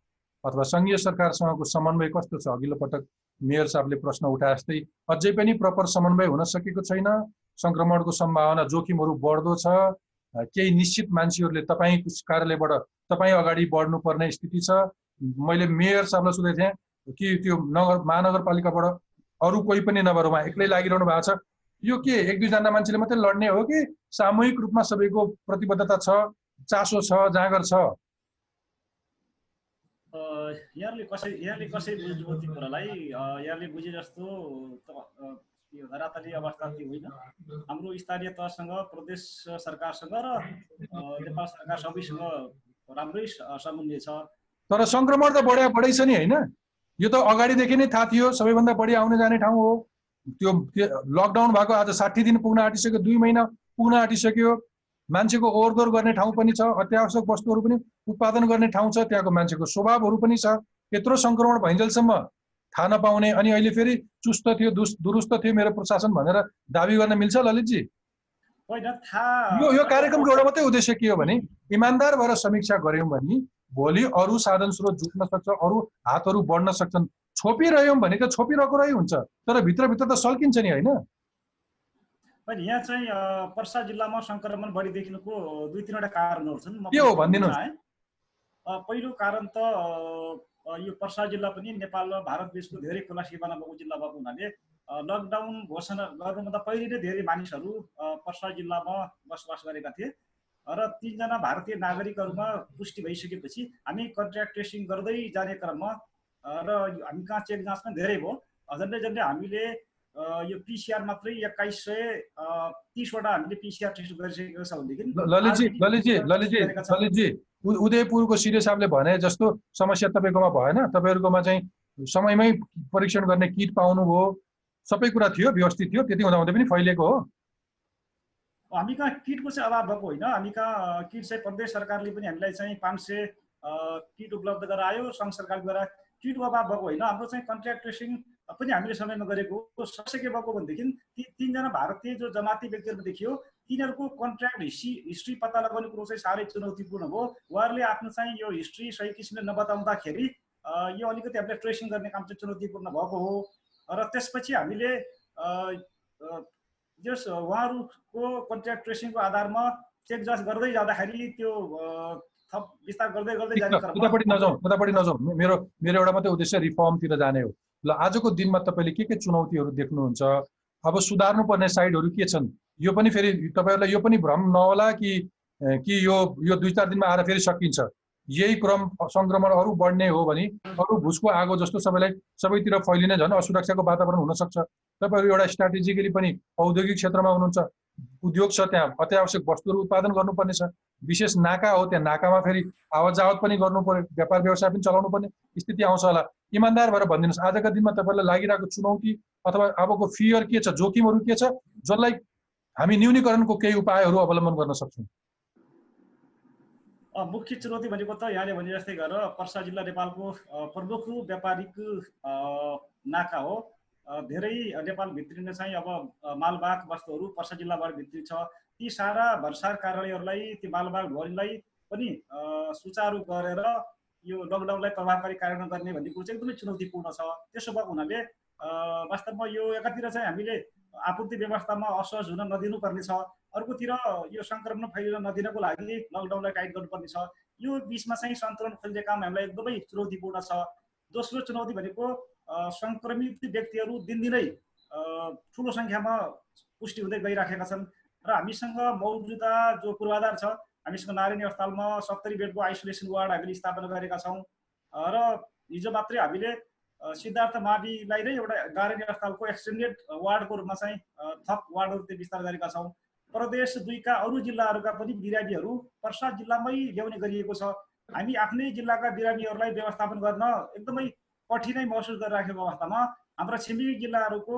अथवा सङ्घीय सरकारसँगको समन्वय कस्तो छ? अघिल्लो पटक मेयर साहबले प्रश्न उठाए जस्तै अझै पनि प्रपर समन्वय हुन सकेको छैन। सङ्क्रमणको सम्भावना जोखिमहरू बढ्दो छ। केही निश्चित मान्छेहरूले तपाईँको कार्यालयबाट तपाईँ अगाडि बढ्नुपर्ने स्थिति छ। मैले मेयर साहबलाई सोधेको थिएँ कि त्यो नगर महानगरपालिकाबाट अरू कोही पनि नभएर उहाँ एक्लै लागिरहनु भएको छ। यो के? एक दुईजना मान्छेले मात्रै लड्ने हो कि सामूहिक रूपमा सबैको प्रतिबद्धता छ चासो छ जाँगर छ? यहाँले कसै यहाँले कसै बुझ्नुभयो त्यो कुरालाई? यहाँले बुझे जस्तो यो धरातली अवस्था त्यो होइन। हाम्रो स्थानीय तहसँग प्रदेश सरकारसँग र नेपाल सरकार सबैसँग राम्रै समन्वय छ। तर सङ्क्रमण त बढ्या बढै छ नि होइन। यो त अगाडिदेखि नै थाहा थियो सबैभन्दा बढी आउने जाने ठाउँ हो। त्यो लकडाउन भएको आज साठी दिन पुग्न आँटिसक्यो दुई महिना पुग्न आँटिसक्यो। मान्छेको ओहोरदोहोर गर्ने ठाउँ पनि छ अत्यावश्यक वस्तुहरू पनि उत्पादन गर्ने ठाउँ छ त्यहाँको मान्छेको स्वभावहरू पनि छ। यत्रो सङ्क्रमण भइन्जेलसम्म थाहा नपाउने अनि अहिले फेरि चुस्त थियो दुरुस्त थियो मेरो प्रशासन भनेर दावी गर्न मिल्छ ललितजी? यो यो कार्यक्रमको एउटा मात्रै उद्देश्य के हो भने इमान्दार भएर समीक्षा गऱ्यौँ भने भोलि अरू साधन स्रोत जुट्न सक्छ अरू हातहरू बढ्न सक्छन्। छोपिरह्यौँ भने त छोपिरहेको रही हुन्छ तर भित्रभित्र त सल्किन्छ नि होइन? यहाँ चाहिँ पर्सा जिल्लामा सङ्क्रमण बढी देखिनुको दुई तिनवटा कारणहरू छन् के हो। अ, पहिलो कारण त यो पर्सा जिल्ला पनि नेपाल र भारत बिचको धेरै खुला सिमाना भएको जिल्ला भएको हुनाले लकडाउन घोषणा गर्नुभन्दा पहिले नै धेरै मानिसहरू पर्सा जिल्लामा बसोबास गरेका थिए र तिनजना भारतीय नागरिकहरूमा पुष्टि भइसकेपछि हामी कन्ट्याक्ट ट्रेसिङ गर्दै जाने क्रममा र हामी कहाँ चेक जाँच पनि धेरै भयो। झन्डै झन्डै हामीले यो पिसिआर मात्रै एक्काइस सय तिसवटा हामीले पिसिआर टेस्ट गरिसकेको छ भनेदेखि उदयपुरको सिरे साहबले भने जस्तो समस्या तपाईँकोमा भएन। तपाईँहरूकोमा चाहिँ समयमै परीक्षण गर्ने किट पाउनुभयो। सबै कुरा थियो व्यवस्थित थियो त्यति हुँदाहुँदै पनि फैलिएको हो। हामी कहाँ किटको चाहिँ अभाव भएको होइन। हामी कहाँ किट चाहिँ प्रदेश सरकारले पनि हामीलाई चाहिँ पाँच सय किट उपलब्ध गरायो सङ्घ सरकारद्वारा किटको अभाव भएको होइन। हाम्रो चाहिँ कन्ट्याक्ट ट्रेसिङ पनि हामीले समयमा गरेको हो। समस्या के भएको भनेदेखि ती तिनजना भारतीय जो जमाती व्यक्तिहरू देखियो तिनीहरूको कन्ट्र्याक्ट हिस्ट्री हिस्ट्री पत्ता लगाउने कुरो चाहिँ साह्रै चुनौतीपूर्ण हो। उहाँहरूले आफ्नो चाहिँ यो हिस्ट्री सही किसिमले नबताउँदाखेरि यो अलिकति हामीले ट्रेसिङ गर्ने काम चाहिँ चुनौतीपूर्ण भएको हो। र त्यसपछि हामीले जस उहाँहरूको कन्ट्याक्ट ट्रेसिङको आधारमा चेक जाँच गर्दै जाँदाखेरि त्यो थप विस्तार गर्दै गर्दै जाने उतापट्टि नजाउँ उतापट्टि नजाउँ। मेरो मेरो एउटा मात्रै उद्देश्य रिफर्मतिर जाने हो। ल आजको दिनमा तपाईँले के के चुनौतीहरू देख्नुहुन्छ? अब सुधार्नु पर्ने साइडहरू के छन्? यो पनि फेरि तपाईँहरूलाई यो पनि भ्रम नहोला कि कि यो यो दुई चार दिनमा आएर फेरि सकिन्छ? यही क्रम सङ्क्रमण अरू बढ्ने हो भने अरू भुसको आगो जस्तो सबैलाई सबैतिर फैलिने झन् असुरक्षाको वातावरण हुनसक्छ। तपाईँहरू एउटा स्ट्राटेजिकली पनि औद्योगिक क्षेत्रमा हुनुहुन्छ। उद्योग छ त्यहाँ अत्यावश्यक वस्तुहरू उत्पादन गर्नुपर्ने छ। विशेष नाका हो त्यहाँ नाकामा फेरि आवत जावत पनि गर्नु पर्यो व्यापार व्यवसाय पनि चलाउनु पर्ने स्थिति आउँछ होला। इमान्दार भएर भनिदिनुहोस् आजका दिनमा तपाईँलाई लागिरहेको चुनौती अथवा अबको फियर के छ जोखिमहरू के छ जसलाई हामी न्यूनीकरणको केही उपायहरू अवलम्बन गर्न सक्छौँ। मुख्य चुनौती भनेको त यहाँले भने जस्तै गरेर पर्सा जिल्ला नेपालको प्रमुख व्यापारिक नाका हो। धेरै नेपाल भित्रिने चाहिँ अब मालवाहक वस्तुहरू पर्सा जिल्लाबाट भित्रिन्छ। ती सारा भरसार कार्यालयहरूलाई ती मालवाहक ढोरीलाई पनि सुचारू गरेर यो लकडाउनलाई प्रभावकारी कार्यान्वयन गर्ने भन्ने कुरो चाहिँ एकदमै चुनौतीपूर्ण छ। त्यसो भएको हुनाले वास्तवमा यो एकातिर चाहिँ हामीले आपूर्ति व्यवस्थामा असहज हुन नदिनु पर्ने छ। अर्कोतिर यो सङ्क्रमण फैलिन नदिनको लागि लकडाउनलाई टाइट गर्नुपर्ने छ। यो बिचमा चाहिँ सन्तुलन खोज्ने काम हामीलाई एकदमै चुनौतीपूर्ण छ। दोस्रो चुनौती भनेको सङ्क्रमित व्यक्तिहरू दिनदिनै ठुलो सङ्ख्यामा पुष्टि हुँदै गइराखेका छन्। र हामीसँग मौजुदा जो पूर्वाधार छ हामीसँग नारायणी अस्पतालमा सत्तरी बेडको आइसोलेसन वार्ड हामीले स्थापना गरेका छौँ। र हिजो मात्रै हामीले सिद्धार्थ माविलाई नै एउटा नारायणी अस्पतालको एक्सटेन्डेड वार्डको रूपमा चाहिँ थप वार्डहरू त्यो विस्तार गरेका छौँ। प्रदेश दुईका अरू जिल्लाहरूका पनि बिरामीहरू पर्सा जिल्लामै ल्याउने गरिएको छ। हामी आफ्नै जिल्लाका बिरामीहरूलाई व्यवस्थापन गर्न एकदमै कठिनाइ महसुस गरिराखेको अवस्थामा हाम्रा छिमेकी जिल्लाहरूको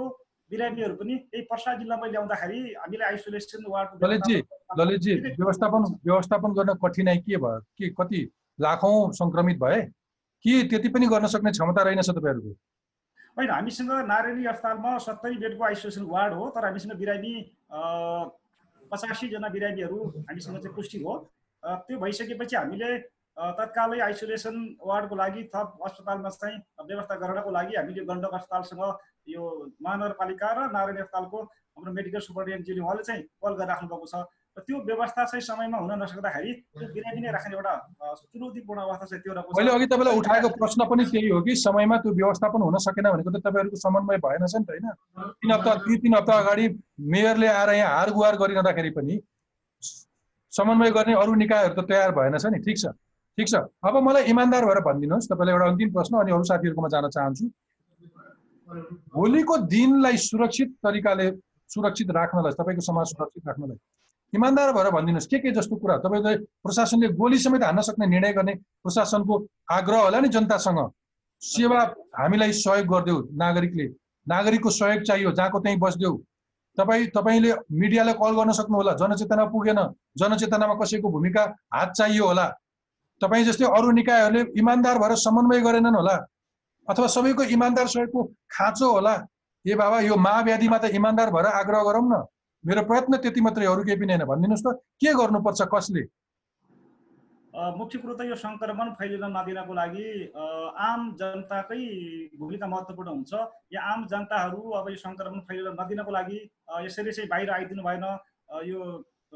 बिरामीहरू पनि यही पर्सा जिल्लामै ल्याउँदाखेरि हामीले आइसोलेसन वार्ड ललितजी ललितजी व्यवस्थापन व्यवस्थापन गर्न कठिनाइ के भयो के कति लाखौँ सङ्क्रमित भए कि त्यति पनि गर्न सक्ने क्षमता रहेनछ तपाईँहरूको होइन हामीसँग नारायणी अस्पतालमा सत्तरी बेडको आइसोलेसन वार्ड हो तर हामीसँग बिरामी पचासीजना बिरामीहरू हामीसँग चाहिँ पुष्टि हो त्यो भइसकेपछि हामीले तत्कालै आइसोलेसन वार्डको लागि थप अस्पतालमा चाहिँ व्यवस्था गर्नको लागि हामीले गण्डक अस्पतालसँग यो महानगरपालिका र नारायणी अस्पतालको हाम्रो मेडिकल सुपरिन्टेन्डेन्टले उहाँले चाहिँ कल गरिराख्नु भएको छ। र त्यो व्यवस्था चाहिँ समयमा हुन नसक्दाखेरि त्यो बिरामी नै राख्ने एउटा चुनौतीपूर्ण अवस्था चाहिँ त्यो रहेको। मैले अघि तपाईँलाई उठाएको प्रश्न पनि त्यही हो कि समयमा त्यो व्यवस्थापन हुन सकेन भनेको त तपाईँहरूको समन्वय भएन छ नि त होइन? तिन हप्ता दुई तिन हप्ता अगाडि मेयरले आएर यहाँ हार गुहार गरिरहँदाखेरि पनि समन्वय गर्ने अरू निकायहरू त तयार भएन छ नि ठिक छ? ठिक छ। अब मलाई इमान्दार भएर भनिदिनुहोस्। तपाईँलाई एउटा अन्तिम प्रश्न अनि अरू साथीहरूकोमा जान चाहन्छु। भोलिको दिनलाई सुरक्षित तरिकाले सुरक्षित राख्नलाई तपाईँको समाज सुरक्षित राख्नलाई इमान्दार भएर भनिदिनुहोस्। के के जस्तो कुरा? तपाईँले प्रशासनले गोली समेत हान्न सक्ने निर्णय गर्ने प्रशासनको आग्रह होला नि जनतासँग? सेवा हामीलाई सहयोग गरिदेऊ नागरिकले। नागरिकको सहयोग चाहियो जहाँको त्यहीँ बसिदेऊ। तपाईँ तपाईँले मिडियालाई कल गर्न सक्नुहोला जनचेतना पुगेन। जनचेतनामा कसैको भूमिका हात चाहियो होला। तपाईँ जस्तै अरू निकायहरूले इमान्दार भएर समन्वय गरेनन् होला अथवा सबैको इमान्दार सहयोगको खाँचो होला ए बाबा यो महाव्याधिमा त इमान्दार भएर आग्रह गरौँ न। मेरो प्रयत्न त्यति मात्रै अरू केही पनि होइन। भनिदिनुहोस् त के गर्नुपर्छ कसले? मुख्य कुरो त यो सङ्क्रमण फैलिन नदिनको लागि आम जनताकै भूमिका महत्त्वपूर्ण हुन्छ। या आम जनताहरू अब यो सङ्क्रमण फैलिन नदिनको लागि यसरी चाहिँ बाहिर आइदिनु भएन। यो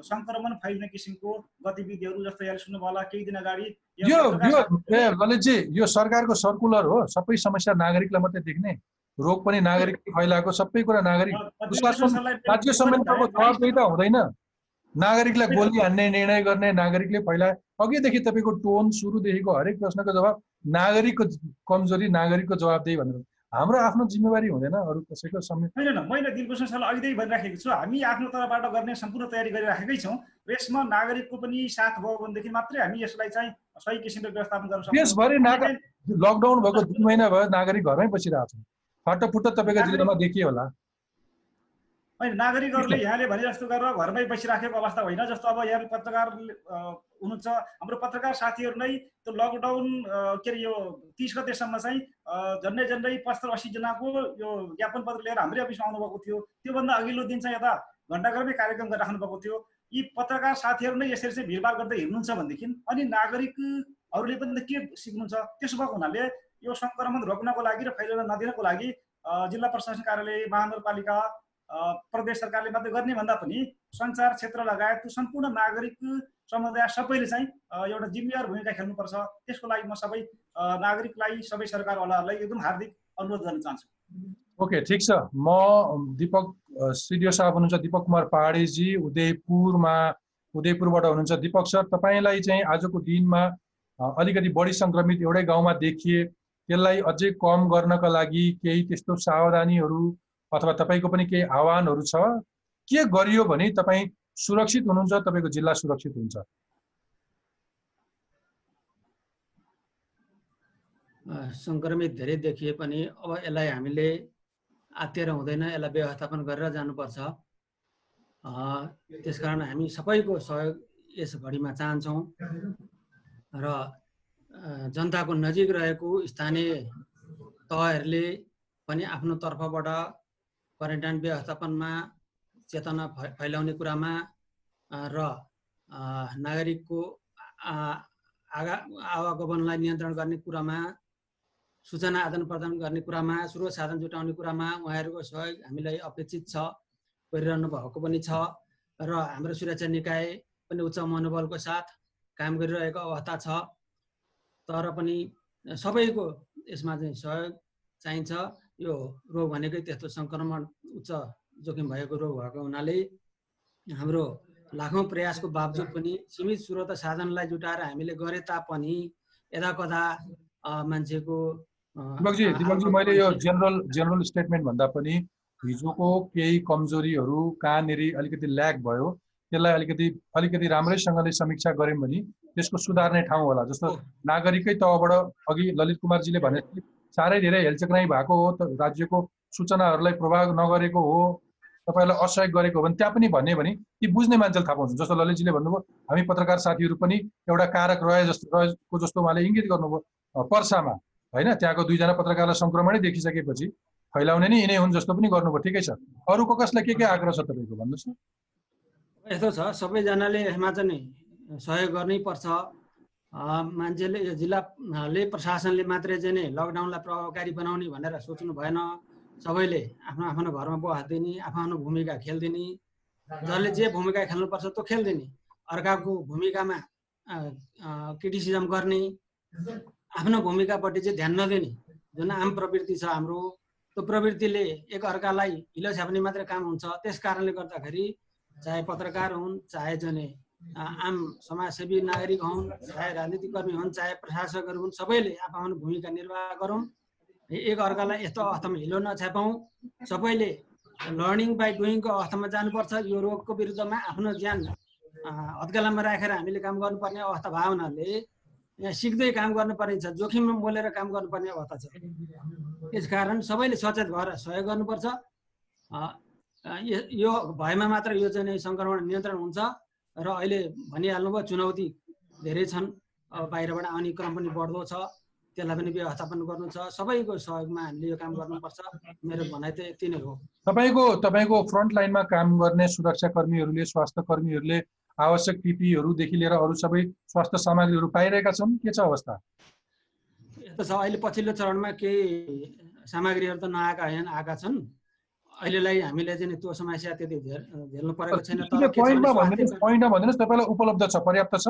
सङ्क्रमण फैलिने किसिमको गतिविधिहरू जस्तो यहाँ सुन्नुभयो होला केही दिन अगाडि यो यो ललितजी यो सरकारको सर्कुलर हो सबै समस्या नागरिकलाई मात्रै देख्ने रोग पनि नागरिकले फैलाएको सबै कुरा नागरिक राज्य संयन्त्रको जवाबदेही त हुँदैन। नागरिकलाई गोली हान्ने निर्णय गर्ने नागरिकले फैलाए अघिदेखि तपाईँको टोन सुरुदेखिको हरेक प्रश्नको जवाब नागरिकको कमजोरी नागरिकको जवाबदेही भनेर। हाम्रो आफ्नो जिम्मेवारी हुँदैन अरू कसैको समय होइन मैले दिलभूषण सरलाई अघिदेखि भनिराखेको छु हामी आफ्नो तर्फबाट गर्ने सम्पूर्ण तयारी गरिराखेकै छौँ। र यसमा नागरिकको पनि साथ भयो भनेदेखि मात्रै हामी यसलाई चाहिँ सही किसिमले व्यवस्थापन गर्न सक्छौँ। देशभरि नागरिक लकडाउन भएको दुई महिना भयो नागरिक घरमै बसिरहेको छ। फटफुट तपाईँको जिल्लामा देखियो होला। होइन नागरिकहरूले यहाँले भने जस्तो गरेर घरमै बसिराखेको अवस्था होइन जस्तो अब यहाँ पत्रकार हुनुहुन्छ। हाम्रो पत्रकार साथीहरू नै त्यो लकडाउन के अरे यो तिस गतेसम्म चाहिँ झन्डै झन्डै पचहत्तर असीजनाको यो ज्ञापन पत्र लिएर हाम्रै अफिसमा आउनुभएको थियो। त्योभन्दा अघिल्लो दिन चाहिँ यता घन्टाघरमै कार्यक्रम गरिराख्नु भएको थियो। यी पत्रकार साथीहरू नै यसरी चाहिँ भिडभाड गर्दै हिँड्नुहुन्छ भनेदेखि अनि नागरिकहरूले पनि के सिक्नुहुन्छ त्यसो भएको हुनाले यो सङ्क्रमण रोक्नको लागि र फैलिन नदिनको लागि जिल्ला प्रशासन कार्यालय महानगरपालिका प्रदेश सरकारले मात्रै गर्ने भन्दा पनि सञ्चार क्षेत्र लगायत सम्पूर्ण नागरिक समुदाय सबैले चाहिँ एउटा जिम्मेवार भूमिका खेल्नुपर्छ। त्यसको लागि म सबै नागरिकलाई सबै सरकारवालाहरूलाई एकदम हार्दिक अनुरोध गर्न चाहन्छु। ओके ठिक छ। म दिपक स्टुडियो साहब हुनुहुन्छ दिपक कुमार पहाडेजी उदयपुरमा उदयपुरबाट हुनुहुन्छ दिपक सर। तपाईँलाई चाहिँ आजको दिनमा अलिकति बढी सङ्क्रमित एउटै गाउँमा देखिए त्यसलाई अझै कम गर्नका लागि केही त्यस्तो सावधानीहरू अथवा तपाईँको पनि केही आह्वानहरू छ? के गरियो भने तपाईँ सुरक्षित हुनुहुन्छ तपाईँको जिल्ला सुरक्षित हुन्छ? सङ्क्रमित धेरै देखिए पनि अब यसलाई हामीले आत्तिएर हुँदैन यसलाई व्यवस्थापन गरेर जानुपर्छ। त्यसकारण हामी सबैको सहयोग यस घडीमा चाहन्छौँ र जनताको नजिक रहेको स्थानीय तहहरूले पनि आफ्नो तर्फबाट क्वारेन्टाइन व्यवस्थापनमा चेतना फैलाउने कुरामा र नागरिकको आगा आवागमनलाई नियन्त्रण गर्ने कुरामा सूचना आदान प्रदान गर्ने कुरामा स्रोत साधन जुटाउने कुरामा उहाँहरूको सहयोग हामीलाई अपेक्षित छ गरिरहनु भएको पनि छ र हाम्रो सुरक्षा निकाय पनि उच्च मनोबलको साथ काम गरिरहेको अवस्था छ तर पनि सबैको यसमा चाहिँ सहयोग चाहिन्छ। यो रोग भनेकै त्यस्तो सङ्क्रमण उच्च जोखिम भएको रोग भएको हुनाले हाम्रो लाखौँ प्रयासको बावजुद पनि सीमित स्रोत साधनलाई जुटाएर हामीले गरे तापनि यदा कदा मान्छेको मैले यो जेनरल जेनरल स्टेटमेन्ट भन्दा पनि हिजोको केही कमजोरीहरू कहाँनिर अलिकति ल्याक भयो त्यसलाई अलिकति अलिकति राम्रैसँगले समीक्षा गऱ्यौँ भने त्यसको सुधार्ने ठाउँ होला जस्तो। नागरिकै तहबाट अघि ललित कुमारजीले भने साह्रै धेरै हेलचक्राइ भएको हो राज्यको सूचनाहरूलाई प्रभाव नगरेको हो तपाईँलाई असहयोग गरेको हो भने त्यहाँ पनि भन्यो भने ती बुझ्ने मान्छेले थाहा पाउँछ। जस्तो ललितजीले भन्नुभयो हामी पत्रकार साथीहरू पनि एउटा कारक रहे जस्तो रहेको जस्तो उहाँले इङ्गित गर्नुभयो पर्सामा। होइन त्यहाँको दुईजना पत्रकारलाई सङ्क्रमणै देखिसकेपछि फैलाउने नै यिनै हुन् जस्तो पनि गर्नुभयो। ठिकै छ। अरू को कसलाई के के आग्रह छ तपाईँको भन्नुहोस् न। यस्तो छ सबैजनाले यसमा चाहिँ सहयोग गर्नै पर्छ। मान्छेले जिल्लाले प्रशासनले मात्रै चाहिँ नि लकडाउनलाई प्रभावकारी बनाउने भनेर सोच्नु भएन। सबैले आफ्नो आफ्नो घरमा बसिदिने आफ्नो आफ्नो भूमिका खेलिदिने। जसले जे भूमिका खेल्नुपर्छ त्यो खेलिदिने। अर्काको भूमिकामा क्रिटिसिजम गर्ने। आफ्नो भूमिकापट्टि चाहिँ ध्यान नदिने। जुन आम प्रवृत्ति छ हाम्रो त्यो प्रवृत्तिले एक अर्कालाई हिलो छ्याप्ने मात्रै काम हुन्छ। त्यस कारणले गर्दाखेरि चाहे पत्रकार हुन् चाहे जने आम समाजसेवी नागरिक हुन् चाहे राजनीतिक कर्मी हुन् चाहे प्रशासकहरू हुन् सबैले आफ्नो भूमिका निर्वाह गरौँ। एक अर्कालाई यस्तो अवस्थामा हिलो नछ्यापौँ। सबैले लर्निङ बाई डुइङको अवस्थामा जानुपर्छ। यो रोगको विरुद्धमा आफ्नो ज्यान हत्केलामा राखेर हामीले काम गर्नुपर्ने अवस्था यहाँ सिक्दै काम गर्नुपर्ने छ जोखिममा बोलेर काम गर्नुपर्ने अवस्था छ। त्यसकारण सबैले सचेत भएर सहयोग गर्नुपर्छ। यो- भएमा मात्र यो चाहिँ सङ्क्रमण नियन्त्रण हुन्छ। र अहिले भनिहाल्नुभयो चुनौती धेरै छन्। अब बाहिरबाट आउने क्रम पनि बढ्दो छ। त्यसलाई पनि व्यवस्थापन गर्नु छ। सबैको सहयोगमा हामीले यो काम गर्नुपर्छ। मेरो भनाइ चाहिँ यति नै हो। तपाईँको तपाईँको फ्रन्ट लाइनमा काम गर्ने सुरक्षा कर्मीहरूले स्वास्थ्य कर्मीहरूले आवश्यक पिपीहरूदेखि लिएर अरू सबै स्वास्थ्य सामग्रीहरू पाइरहेका छन्। के छ अवस्था? यस्तो छ। अहिले पछिल्लो चरणमा केही सामग्रीहरू त नआएका होइन आएका छन्। अहिलेलाई हामीले चाहिँ त्यो समस्या त्यति झेल्नु परेको छैन तर पोइन्टमा भनिदिनुहोस् तपाईँलाई उपलब्ध छ पर्याप्त छ?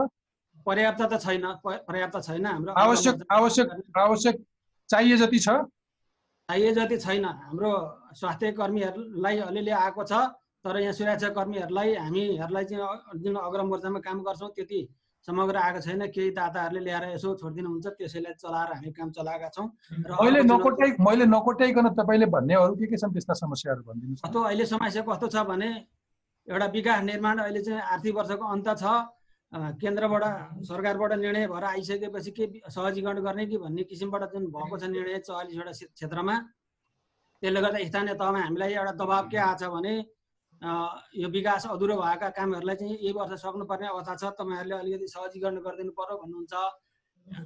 पर्याप्त त छैन पर्याप्त छैन हाम्रो आवश्यक आवश्यक आवश्यक चाहिए जति छ? चाहिए जति छैन हाम्रो स्वास्थ्य कर्मीहरूलाई अलिअलि आएको छ तर यहाँ सुरक्षा कर्मीहरूलाई हामीहरूलाई चाहिँ जुन अग्रम मोर्चामा काम गर्छौँ त्यति समग्र आएको छैन केही दाताहरूले ल्याएर यसो छोडिदिनुहुन्छ त्यसैलाई चलाएर हामी काम चलाएका छौँ। र चुनौती- नकोटाइ मैले नकोटाइकन तपाईँले भन्ने अरू के के छन् त्यस्ता समस्याहरू भनिदिनुहोस् कस्तो अहिले समस्या कस्तो छ भने एउटा विकास निर्माण अहिले चाहिँ आर्थिक वर्षको अन्त छ। केन्द्रबाट सरकारबाट निर्णय भएर आइसकेपछि के सहजीकरण गर्ने कि भन्ने किसिमबाट जुन भएको छ निर्णय चालिसवटा क्षे- क्षेत्रमा त्यसले गर्दा स्थानीय तहमा हामीलाई एउटा दबाब के आएको छ भने यो विकास अधुरो भएका कामहरूलाई चाहिँ यही वर्ष सक्नुपर्ने अवस्था छ। तपाईँहरूले अलिकति सहजीकरण गरिदिनु पर्यो भन्नुहुन्छ।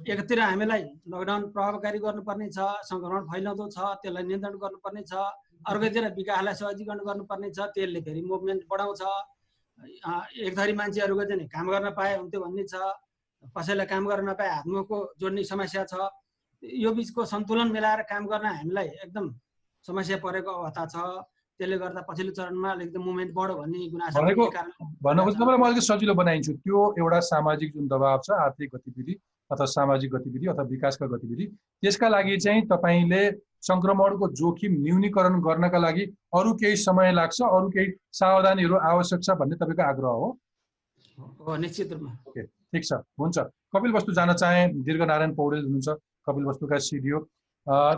एकातिर हामीलाई लकडाउन प्रभावकारी गर्नुपर्ने छ सङ्क्रमण फैलाउँदो छ त्यसलाई नियन्त्रण गर्नुपर्ने छ अर्कोतिर विकासलाई सहजीकरण गर्नुपर्ने छ त्यसले फेरि मुभमेन्ट बढाउँछ। एक थरी मान्छेहरूको चाहिँ काम गर्न पाए हुन्थ्यो भन्ने छ। कसैलाई काम गर्न नपाए हातमुखको जोड्ने समस्या छ। यो बिचको सन्तुलन मिलाएर काम गर्न हामीलाई एकदम समस्या परेको अवस्था छ। त्यसले गर्दा पछिल्लो चरणमा अलिकति मुभमेन्ट बढ्यो भन्ने गुनासो भन्नु खोज्नु तपाईँलाई म अलिकति सजिलो बनाइन्छु त्यो एउटा सामाजिक जुन दबाब छ आर्थिक गतिविधि अथवा सामाजिक गतिविधि अथवा विकासका गतिविधि त्यसका लागि चाहिँ तपाईँले सङ्क्रमणको जोखिम न्यूनीकरण गर्नका लागि अरू केही समय लाग्छ अरू केही सावधानीहरू आवश्यक छ भन्ने तपाईँको आग्रह हो? निश्चित रूपमा। ठिक छ हुन्छ। कपिल वस्तु जान चाहे दीर्घनारायण पौडेल हुनुहुन्छ कपिल वस्तुका सिडिओ।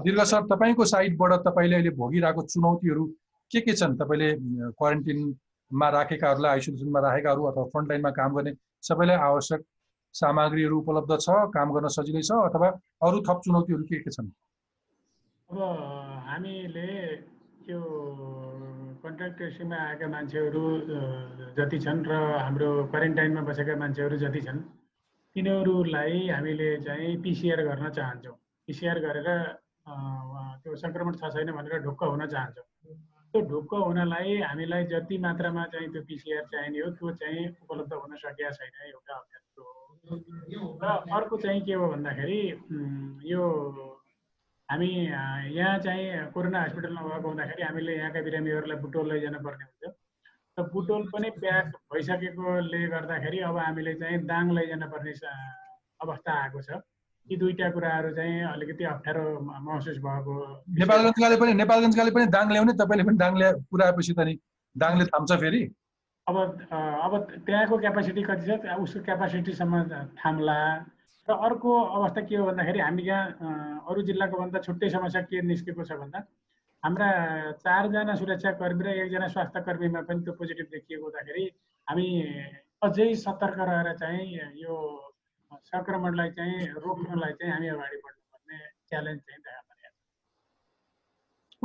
दीर्घ सर तपाईँको साइडबाट तपाईँले अहिले भोगिरहेको चुनौतीहरू के के छन् तपाईँले क्वारेन्टिनमा राखेकाहरूलाई आइसोलेसनमा राखेकाहरू अथवा फ्रन्टलाइनमा काम गर्ने सबैलाई आवश्यक सामग्रीहरू उपलब्ध छ काम गर्न सजिलै छ अथवा अरू थप चुनौतीहरू के के छन्? अब हामीले यो ट्रेसिङमा आएका मान्छेहरू जति छन् र हाम्रो क्वारेन्टाइनमा बसेका मान्छेहरू जति छन् तिनीहरूलाई हामीले चाहिँ पिसिआर गर्न चाहन्छौँ। पिसिआर गरेर त्यो सङ्क्रमण छ छैन भनेर ढुक्क हुन चाहन्छौँ। त्यो ढुक्क हुनलाई हामीलाई जति मात्रामा चाहिँ त्यो पिसिआर चाहिने हो त्यो चाहिँ उपलब्ध हुन सकेका छैन एउटा अभ्यासको। हो र अर्को चाहिँ के हो भन्दाखेरि यो हामी यहाँ चाहिँ कोरोना हस्पिटलमा भएको हुँदाखेरि हामीले यहाँका बिरामीहरूलाई बुटोल लैजान पर्ने हुन्छ। र बुटोल पनि प्याक भइसकेकोले गर्दाखेरि अब हामीले चाहिँ दाङ लैजान पर्ने अवस्था आएको छ। यी दुईटा कुराहरू चाहिँ अलिकति अप्ठ्यारो महसुस भएको नेपालगञ्जकाले पनि नेपालगञ्जकाले पनि दाङ ल्याउने तपाईँले पनि दाङ ल्या पुऱ्याएपछि त नि दाङले थाम्छ फेरि। अब अब त्यहाँको क्यापासिटी कति छ? उसको क्यापासिटीसम्म थाम्ला। र अर्को अवस्था के हो भन्दाखेरि हामी यहाँ अरू जिल्लाको भन्दा छुट्टै समस्या के निस्केको छ भन्दा हाम्रा चारजना सुरक्षाकर्मी र एकजना स्वास्थ्य कर्मीमा पनि त्यो पोजिटिभ देखिएको हुँदाखेरि हामी अझै सतर्क रहेर चाहिँ यो सङ्क्रमणलाई चाहिँ रोक्नलाई चाहिँ हामी अगाडि बढ्नुपर्ने च्यालेन्ज चाहिँ देखा परेको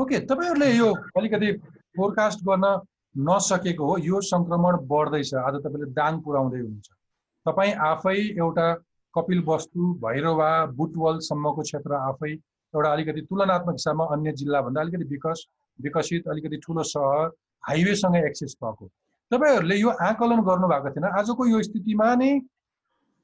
ओके तपाईँहरूले यो अलिकति फोरकास्ट गर्न नसकेको हो यो सङ्क्रमण बढ्दैछ। आज तपाईँले दाङ पुर्याउँदै हुनुहुन्छ। तपाईँ आफै एउटा कपिल वस्तु भैरवा बुटवलसम्मको क्षेत्र आफै एउटा अलिकति तुलनात्मक हिसाबमा अन्य जिल्लाभन्दा अलिकति विकस विकसित अलिकति ठुलो सहर हाइवेसँग एक्सेस भएको। तपाईँहरूले यो आकलन गर्नुभएको थिएन। आजको यो स्थितिमा नै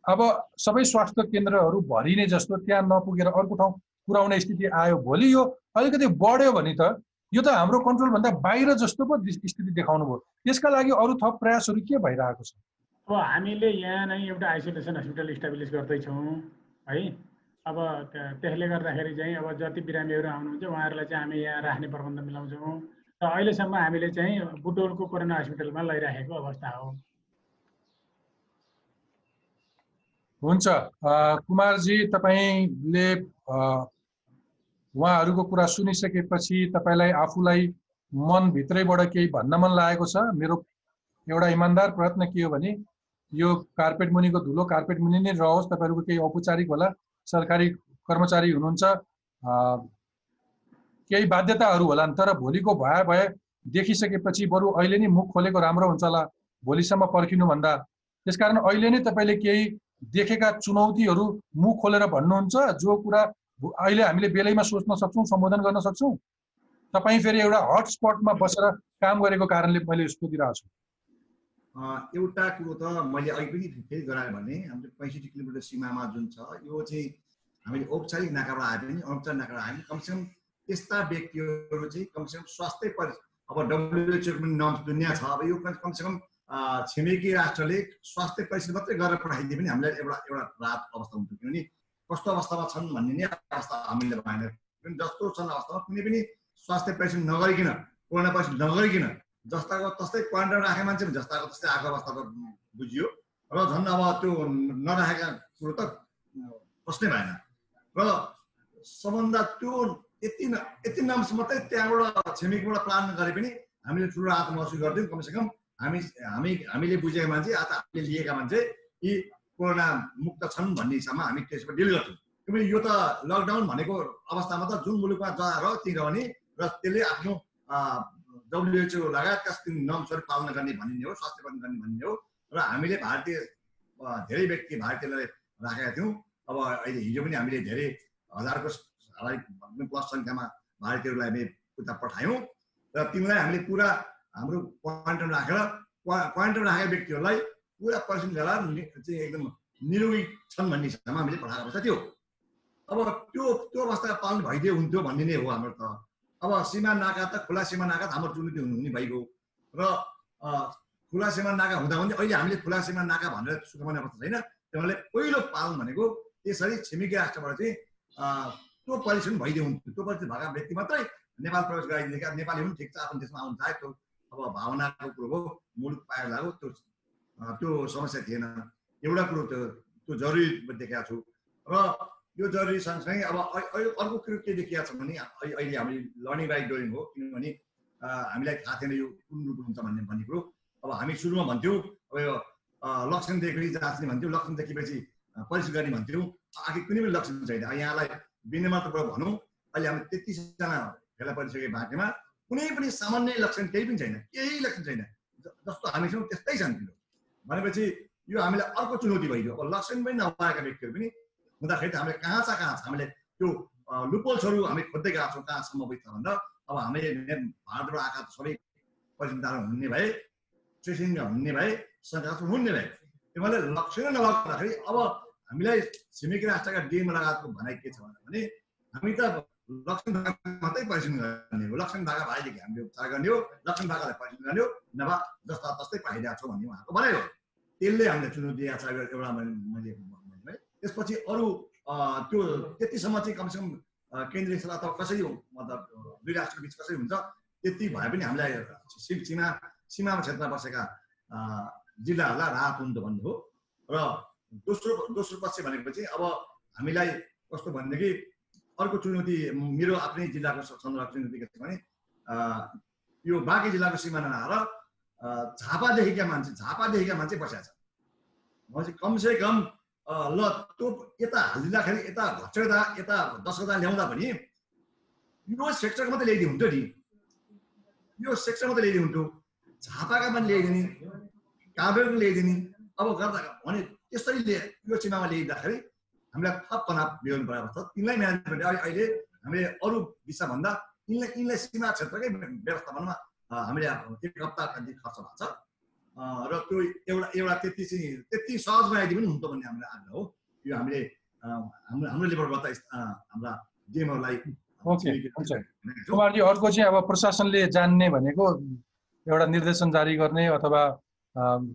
अब सबै स्वास्थ्य केन्द्रहरू भरिने जस्तो त्यहाँ नपुगेर अर्को ठाउँ पुर्याउने स्थिति आयो भोलि यो अलिकति बढ्यो भने त यो त हाम्रो कन्ट्रोलभन्दा बाहिर जस्तो पो स्थिति देखाउनु भयो। त्यसका लागि अरू थप प्रयासहरू के भइरहेको छ? अब हामीले यहाँ नै एउटा आइसोलेसन हस्पिटल इस्टाब्लिस गर्दैछौँ है। अब त्या- त्यसले गर्दाखेरि चाहिँ अब जति बिरामीहरू आउनुहुन्छ उहाँहरूलाई चाहिँ हामी यहाँ राख्ने प्रबन्ध मिलाउँछौँ। र अहिलेसम्म हामीले चाहिँ बुटोलको कोरोना हस्पिटलमा लैराखेको अवस्था हो। हुन्छ। कुमारजी तपाईँले उहाँहरूको कुरा सुनिसकेपछि तपाईँलाई आफूलाई मनभित्रैबाट केही भन्न मन लागेको छ? मेरो एउटा इमान्दार प्रयत्न के हो भने यो कार्पेट मुनिको धुलो कार्पेट मुनि नै रहोस् तपाईँहरूको केही औपचारिक होला सरकारी कर्मचारी हुनुहुन्छ केही बाध्यताहरू होला तर भोलिको भए भए देखिसकेपछि बरु अहिले नै मुख खोलेको राम्रो हुन्छ होला भोलिसम्म पर्खिनुभन्दा। त्यसकारण अहिले नै तपाईँले केही देखेका चुनौतीहरू मुख खोलेर भन्नुहुन्छ जो कुरा अहिले हामीले बेलैमा सोच्न सक्छौँ सम्बोधन गर्न सक्छौँ तपाईँ फेरि एउटा हटस्पटमा बसेर काम गरेको कारणले मैले सोधिरहेको छु। अँ, एउटा कुरो त मैले अघि पनि फेरि गराएँ भने हाम्रो पैँसठी किलोमिटर सीमामा जुन छ यो चाहिँ हामीले औपचारिक नाकाबाट आए पनि अनौपचारिक नाकाबाट आए पनि कमसेकम त्यस्ता व्यक्तिहरू चाहिँ कमसेकम स्वास्थ्य परि अब डब्लुएचओको पनि नर्म्स दुनियाँ छ अब यो कम- कमसेकम छिमेकी राष्ट्रले स्वास्थ्य परीक्षण मात्रै गरेर पठाइदिए पनि हामीलाई एउटा एउटा राहत अवस्था हुन्थ्यो। किनभने कस्तो अवस्थामा छन् भन्ने नै अवस्था हामीले भएन किनभने जस्तो छन् अवस्थामा कुनै पनि स्वास्थ्य परीक्षण नगरिकन कोरोना परीक्षण नगरिकन जस्ताको तस्तै क्वारेन्टाइन राखे मान्छे जस्ताको तस्तै आएको अवस्था त बुझियो। र झन् अब त्यो नराखेका कुरो त प्रश्नै भएन। र सबभन्दा त्यो यति यति नामसम्म मात्रै त्यहाँबाट छिमेकीबाट प्लान गरे पनि हामीले ठुलो हात महसुस गरिदिउँ कमसेकम। हामी हामी हामीले बुझेका मान्छे अथवा हामीले लिएका मान्छे यी कोरोना मुक्त छन् भन्ने हिसाबमा हामी त्यसमा डिल गर्छौँ। किनभने यो त लकडाउन भनेको अवस्थामा त जुन मुलुकमा जहाँ र त्यहीँ रहने र त्यसले आफ्नो डब्लुएचओ लगायतका नर्म्सहरू पालना गर्ने भनिने हो स्वास्थ्य पालन गर्ने भनिने हो र हामीले भारतीय धेरै व्यक्ति भारतीयलाई राखेका थियौँ। अब अहिले हिजो पनि हामीले धेरै हजारको प्लस सङ्ख्यामा भारतीयहरूलाई हामी उता पठायौँ र तिमीलाई हामीले पुरा हाम्रो क्वारेन्टाइन राखेर क्वारेन्टाइन राखेका व्यक्तिहरूलाई पुरा परीक्षण गरेर चाहिँ एकदम निरोगी छन् भन्ने हिसाबमा हामीले पठाएको अवस्था थियो। अब त्यो त्यो अवस्था पालन भइदियो हुन्थ्यो भन्ने नै हो हाम्रो त। अब सीमा नाका त खुला सीमा नाका त हाम्रो चुनौती हुने भइगयो। र खुला सीमा नाका हुँदा हुँदै अहिले हामीले खुला सीमा नाका भनेर सुकाउने अवस्था छैन। त्यसले पहिलो पालन भनेको त्यसरी छिमेकी राष्ट्रबाट चाहिँ त्यो परीक्षण भइदियो हुन्थ्यो। त्यो परीक्षण भएका व्यक्ति मात्रै नेपाल प्रवेश गराइदिएका नेपाली पनि ठिक छ आफ्नो देशमा आउनु चाहे त्यो अब भावनाको कुरो हो मुलुक पाएर लाग्यो त्यो त्यो समस्या थिएन। एउटा कुरो त्यो त्यो जरुरी देखाएको छु। र यो जरुरी सँगसँगै अब अर्को कुरो के देखिएको छ भने अहिले हामीले लर्निङ बाई डुइङ हो किनभने हामीलाई थाहा थिएन यो कुन रूप हुन्छ भन्ने भन्ने कुरो। अब हामी सुरुमा भन्थ्यौँ अब यो लक्षण देखेपछि जाँच्ने भन्थ्यौँ लक्षण देखेपछि परीक्षण गर्ने भन्थ्यौँ। आखिर कुनै पनि लक्षण छैन। यहाँलाई विनम्रताबाट भनौँ। अहिले हामी तेत्तिसजना फेला परिसके बाँकीमा कुनै पनि सामान्य लक्षण केही पनि छैन केही लक्षण छैन। जस्तो हामीसँग त्यस्तै छन् तिनीहरू भनेपछि यो हामीलाई अर्को चुनौती भइदियो। अब लक्षण पनि नभएका व्यक्तिहरू पनि हुँदाखेरि त हामीले कहाँ छ कहाँ छ? हामीले त्यो लुपोल्सहरू हामी खोज्दै गएको छौँ कहाँसम्म पुग्छ भनेर अब हामीले भारतबाट आएका सबै परिचितहरू हुने भए ट्रेसिङ हुने भए सङ्घर्ष हुने भए त्यो मैले लक्षण नलगाउँदाखेरि अब हामीलाई छिमेकी राष्ट्रका डिएम लगायतको भनाइ के छ भने हामी त लक्षण मात्रै परीक्षण गर्ने हो। लक्षण भागा भएदेखि हामीले उपचार गर्ने हो। लक्षण भागालाई परीक्षण गर्ने हो। नभए जस्ता तस्तै पाइरहेको छौँ भन्ने उहाँको भनाइ हो। त्यसले हामीले चुनौती दिएको छ एउटा मैले है। त्यसपछि अरू त्यो त्यतिसम्म चाहिँ कमसेकम केन्द्रीय सल्लाह त कसरी मतलब दुई राष्ट्रको बिच कसरी हुन्छ? त्यति भए पनि हामीलाई सीमा सीमा क्षेत्रमा बसेका जिल्लाहरूलाई राहत हुन्छ भन्ने हो। र दोस्रो दोस्रो पक्ष भनेपछि अब हामीलाई कस्तो भनेदेखि अर्को चुनौती मेरो आफ्नै जिल्लाको सन्दर्भ चुनौती के छ भने यो बाँकी जिल्लाको सिमाना र झापादेखिका मान्छे झापादेखिका मान्छे बसेका छ। कमसे कम ल त्यो यता हालिदिँदाखेरि यता घचेर्दा यता दसवटा ल्याउँदा पनि यो सेक्टर मात्रै ल्याइदिनु हुन्थ्यो नि। यो सेक्टर मात्रै ल्याइदिनु हुन्थ्यो। झापाका पनि ल्याइदिने काभ्रेको ल्याइदिने। अब गर्दा भने त्यसरी यो सीमामा ल्याइदिँदाखेरि हामीलाई थप तनाव मिलाउनु परेको छ तिनलाई म्यानेजमेन्ट अहिले हामीले अरू भन्दा यिनलाई यिनलाई सीमा क्षेत्रकै व्यवस्थापनमा हामीले एक हप्ता खर्च भएको छ। र त्यो एउटा एउटा त्यति चाहिँ त्यति सहज बनाइदियो पनि हुन्छ भन्ने हाम्रो आग्रह हो। यो हामीले हाम्रो हाम्रो लेभलबाट हाम्रा गेमहरूलाई कुमारजी अर्को चाहिँ अब प्रशासनले जान्ने भनेको एउटा निर्देशन जारी गर्ने अथवा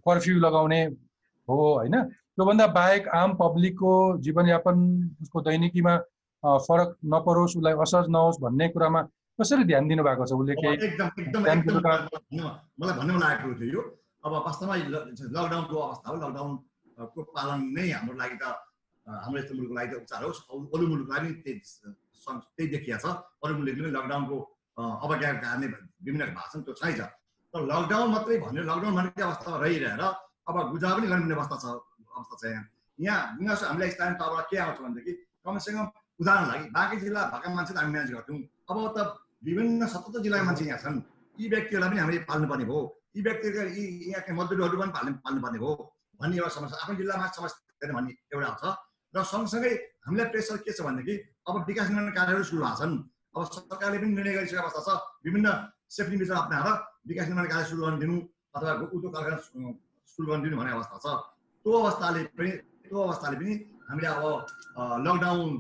कर्फ्यू लगाउने हो होइन? त्योभन्दा बाहेक आम पब्लिकको जीवनयापन उसको दैनिकीमा फरक नपरोस् उसलाई असर नहोस् भन्ने कुरामा कसरी ध्यान दिनु भएको छ? उसले केही मलाई भन्नु लागेको थियो यो। अब वास्तवमा लकडाउनको अवस्था हो। लकडाउनको पालन नै हाम्रो लागि त हाम्रो यस्तो मुलुकको लागि त उपचार होस्। अरू मुलुकलाई पनि त्यही त्यही देखिया छ। अरू मुलुकले पनि लकडाउनको अवज्ञाको कारणले विभिन्न छन् त्यो छै छ तर लकडाउन मात्रै भन्यो लकडाउन भन्ने अवस्थामा रहिरहेर अब गुजारा पनि गर्ने अवस्था छ। अवस्था छ यहाँ गुनासो हामीलाई स्थानीय तहबाट के आउँछ भनेदेखि कमसेकम उदाहरण लागि बाँकी जिल्ला भएका मान्छे त हामी म्यानेज गर्थ्यौँ। अब त विभिन्न सतहत्तर जिल्लाका मान्छे यहाँ छन्। यी व्यक्तिहरूलाई पनि हामीले पाल्नुपर्ने भयो यी व्यक्तिका यी यहाँका मजदुरहरू पनि पाल्ने पाल्नुपर्ने हो भन्ने एउटा समस्या आफ्नो जिल्लामा समस्या छैन भन्ने एउटा छ र सँगसँगै हामीलाई प्रेसर के छ भनेदेखि अब विकास निर्माण कार्यहरू सुरु भएको छन्। अब सरकारले पनि निर्णय गरिसकेको अवस्था छ। विभिन्न सेफ्टी मेजर अप्नाएर विकास निर्माण कार्य सुरु गर्न दिनु अथवा उद्योग कारखाना सुरु गर्न दिनु भन्ने अवस्था छ। त्यो अवस्थाले पनि त्यो अवस्थाले पनि हामीले अब लकडाउन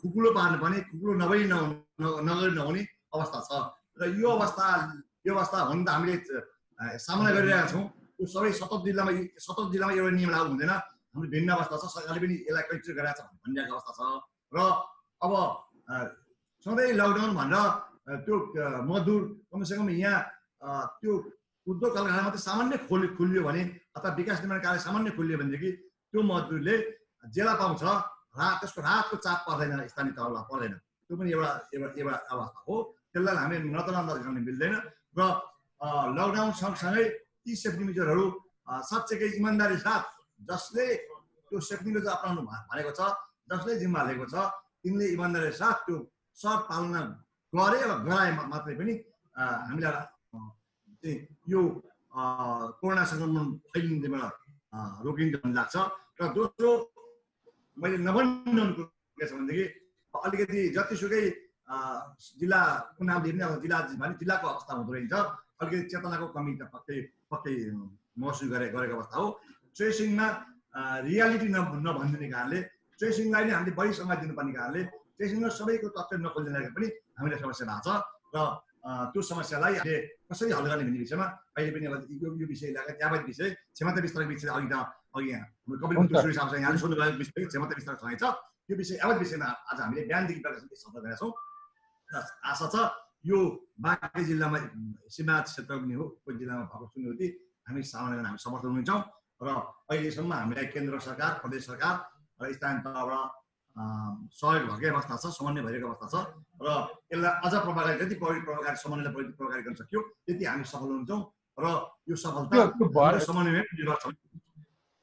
खुकुलो पार्नु पर्ने खुकुलो नभई नगरी नहुने अवस्था छ। र यो अवस्था यो अवस्था हुन त हामीले सामना गरिरहेका छौँ। त्यो सबै सतहत्तर जिल्लामा सतहत्तर जिल्लामा एउटा नियम लागु हुँदैन। हाम्रो भिन्न अवस्था छ। सरकारले पनि यसलाई कन्सिडर गरिरहेको छ भनिरहेको अवस्था छ। र अब सधैँ लकडाउन भनेर त्यो मजदुर कमसेकम यहाँ त्यो उद्योग कलकारखाना मात्रै सामान्य खोल्यो खुल्यो भने अथवा विकास निर्माण कार्य सामान्य खुल्यो भनेदेखि त्यो मजदुरले जेला पाउँछ रा त्यसको रातको चाप पर्दैन स्थानीय तहलाई पर्दैन। त्यो पनि एउटा एउटा एउटा अवस्था हो। त्यसलाई हामी नजरअन्दाज गर्न मिल्दैन र लकडाउन सँगसँगै ती सेफ्टी मेजरहरू साँच्चैकै इमान्दारी साथ जसले त्यो सेफ्टी मेजर अप्नाउनु भनेको छ जसले जिम्मा लिएको छ तिनले इमान्दारी साथ त्यो सर्ट पालना गरे र गराए मात्रै पनि हामीलाई चाहिँ यो कोरोना सङ्क्रमण फैलिँदैबाट रोकिन्छ भन्ने लाग्छ र दोस्रो मैले नभन्नु के छ भनेदेखि अलिकति जतिसुकै जिल्लाको नाम लिने अब जिल्ला भने जिल्लाको अवस्था हुँदो रहेछ अलिकति चेतनाको कमी त पक्कै पक्कै महसुस गरे गरेको अवस्था हो ट्रेसिङमा रियालिटी न नभनिदिने कारणले ट्रेसिङलाई नै हामीले बढी समय दिनुपर्ने कारणले ट्रेसिङमा सबैको तथ्य नखोलिदिँदाखेरि पनि हामीलाई समस्या भएको छ र त्यो समस्यालाई हामीले कसरी हल गर्ने भन्ने विषयमा अहिले पनि यो यो विषय यावत विषय क्षमता विस्तार विषय अघि त अघि यहाँ कपिल साहब यहाँले सोध्नुभएको विषय क्षमता विस्तार छ यो विषय यावत विषयमा आज हामीले बिहानदेखि प्रकाशन शब्द गरेका छौँ आशा छ यो बाँकी जिल्लामा सीमा क्षेत्र पनि हो कोही जिल्लामा भएको चुनौती हामी सामना गर्न हामी समर्थन हुनेछौँ र अहिलेसम्म हामीलाई केन्द्र सरकार प्रदेश सरकार र स्थानीय तहबाट सहयोग भएकै अवस्था छ समन्वय भइरहेको अवस्था छ। र यसलाई अझ प्रभावकारी जति प्रभावकारी समन्वयलाई प्रभावकारी गर्न सक्यो त्यति हामी सफल हुन्छौँ र यो सफलता समन्वय निर्भर छ।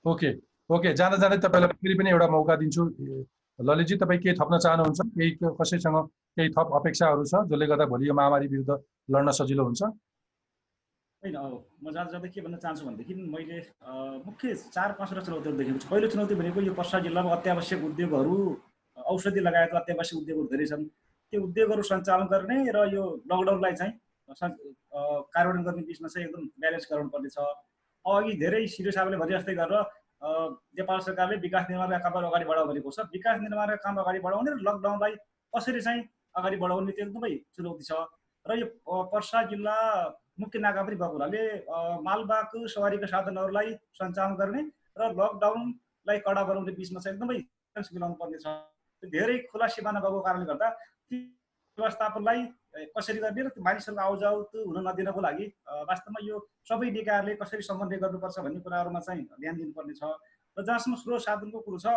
ओके ओके जाँदा जाँदै तपाईँलाई फेरि पनि एउटा मौका दिन्छु। ललितजी तपाईँ केही थप्न चाहनुहुन्छ? केही कसैसँग केही थप अपेक्षाहरू छ जसले गर्दा भोलि यो महामारी विरुद्ध लड्न सजिलो हुन्छ? होइन म जाँदा जाँदै के भन्न चाहन्छु भनेदेखि मैले मुख्य चार पाँचवटा चुनौतीहरू देखेको छु। पहिलो चुनौती भनेको यो पर्सा जिल्लामा अत्यावश्यक उद्योगहरू औषधि लगायतका अत्यावश्यक उद्योगहरू धेरै छन्। त्यो उद्योगहरू सञ्चालन गर्ने र यो लकडाउनलाई चाहिँ कार्यान्वयन गर्ने बिचमा चाहिँ एकदम ब्यालेन्स गराउनु छ अघि धेरै सिरियस साहबले भने जस्तै गरेर नेपाल सरकारले विकास निर्माणका कामहरू अगाडि बढाउ भनेको छ। विकास निर्माणका काम अगाडि बढाउने र लकडाउनलाई कसरी चाहिँ अगाडि बढाउने त्यो एकदमै चुनौती छ। र यो पर्सा जिल्ला मुख्य नाका पनि भएको हुनाले मालबाको सवारीका साधनहरूलाई सञ्चालन गर्ने र लकडाउनलाई कडा बनाउने बिचमा चाहिँ एकदमै मिलाउनु पर्ने छ। धेरै खुला सिमाना भएको कारणले गर्दा व्यवस्थापनलाई कसरी गर्ने र मानिसहरूको आउजाउ हुन नदिनको लागि वास्तवमा यो सबै निकायहरूले कसरी समन्वय गर्नुपर्छ भन्ने कुराहरूमा चाहिँ ध्यान दिनुपर्ने छ। र जहाँसम्म स्रोत साधनको कुरो छ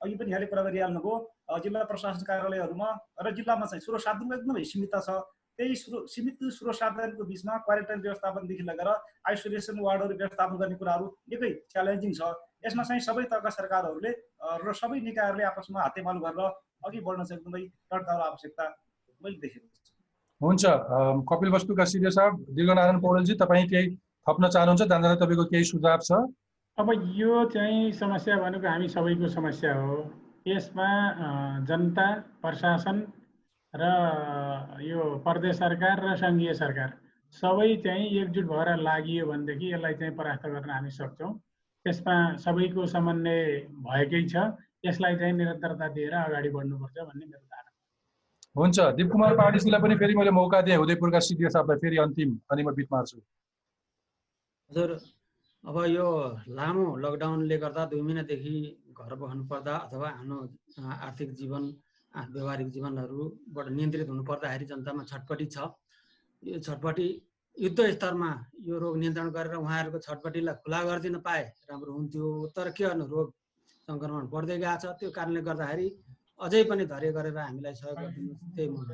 अघि पनि यहाँले कुरा गरिहाल्नुभयो जिल्ला प्रशासन कार्यालयहरूमा र जिल्लामा चाहिँ स्रोत साधनको एकदमै सीमित छ। त्यही स्रोत सीमित स्रोत साधनको बिचमा क्वारेन्टाइन व्यवस्थापनदेखि लगेर आइसोलेसन वार्डहरू व्यवस्थापन गर्ने कुराहरू निकै च्यालेन्जिङ छ। यसमा चाहिँ सबै तहका सरकारहरूले र सबै निकायहरूले आपसमा हातेमालो गरेर अघि बढ्न चाहिँ एकदमै तडका आवश्यकता मैले देखेको छु। हुन्छ कपिल वस्तुका सिधे साहब दीर्घनारायण पौडेलजी तपाईँ केही थप्न चाहनुहुन्छ? जाँदा तपाईँको केही सुझाव छ? अब यो चाहिँ समस्या भनेको हामी सबैको समस्या हो। यसमा जनता प्रशासन र यो प्रदेश सरकार र सङ्घीय सरकार सबै चाहिँ एकजुट भएर लागि भनेदेखि यसलाई चाहिँ परास्त गर्न हामी सक्छौँ। त्यसमा सबैको समन्वय भएकै छ। यसलाई चाहिँ निरन्तरता दिएर अगाडि बढ्नुपर्छ भन्ने मेरो धारणा। हुन्छ। दिप कुमार पाडीजीलाई पनि फेरि मैले मौका दिएँ। उदयपुरका सिडिओ साहबलाई फेरि अन्तिम अनि म बिट मार्छु। हजुर अब यो लामो लकडाउनले गर्दा दुई महिनादेखि घर बस्नु पर्दा अथवा आफ्नो आर्थिक जीवन व्यवहारिक जीवनहरूबाट नियन्त्रित हुनु पर्दाखेरि जनतामा छटपट्टि छ। यो छटपट्टि युद्ध स्तरमा यो रोग नियन्त्रण गरेर उहाँहरूको छटपट्टिलाई खुला गरिदिन पाए राम्रो हुन्थ्यो। तर के गर्नु? रोग सङ्क्रमण बढ्दै गएको छ। त्यो कारणले गर्दाखेरि अझै पनि धैर्य गरेर हामीलाई सहयोग गरिदिनु त्यही मन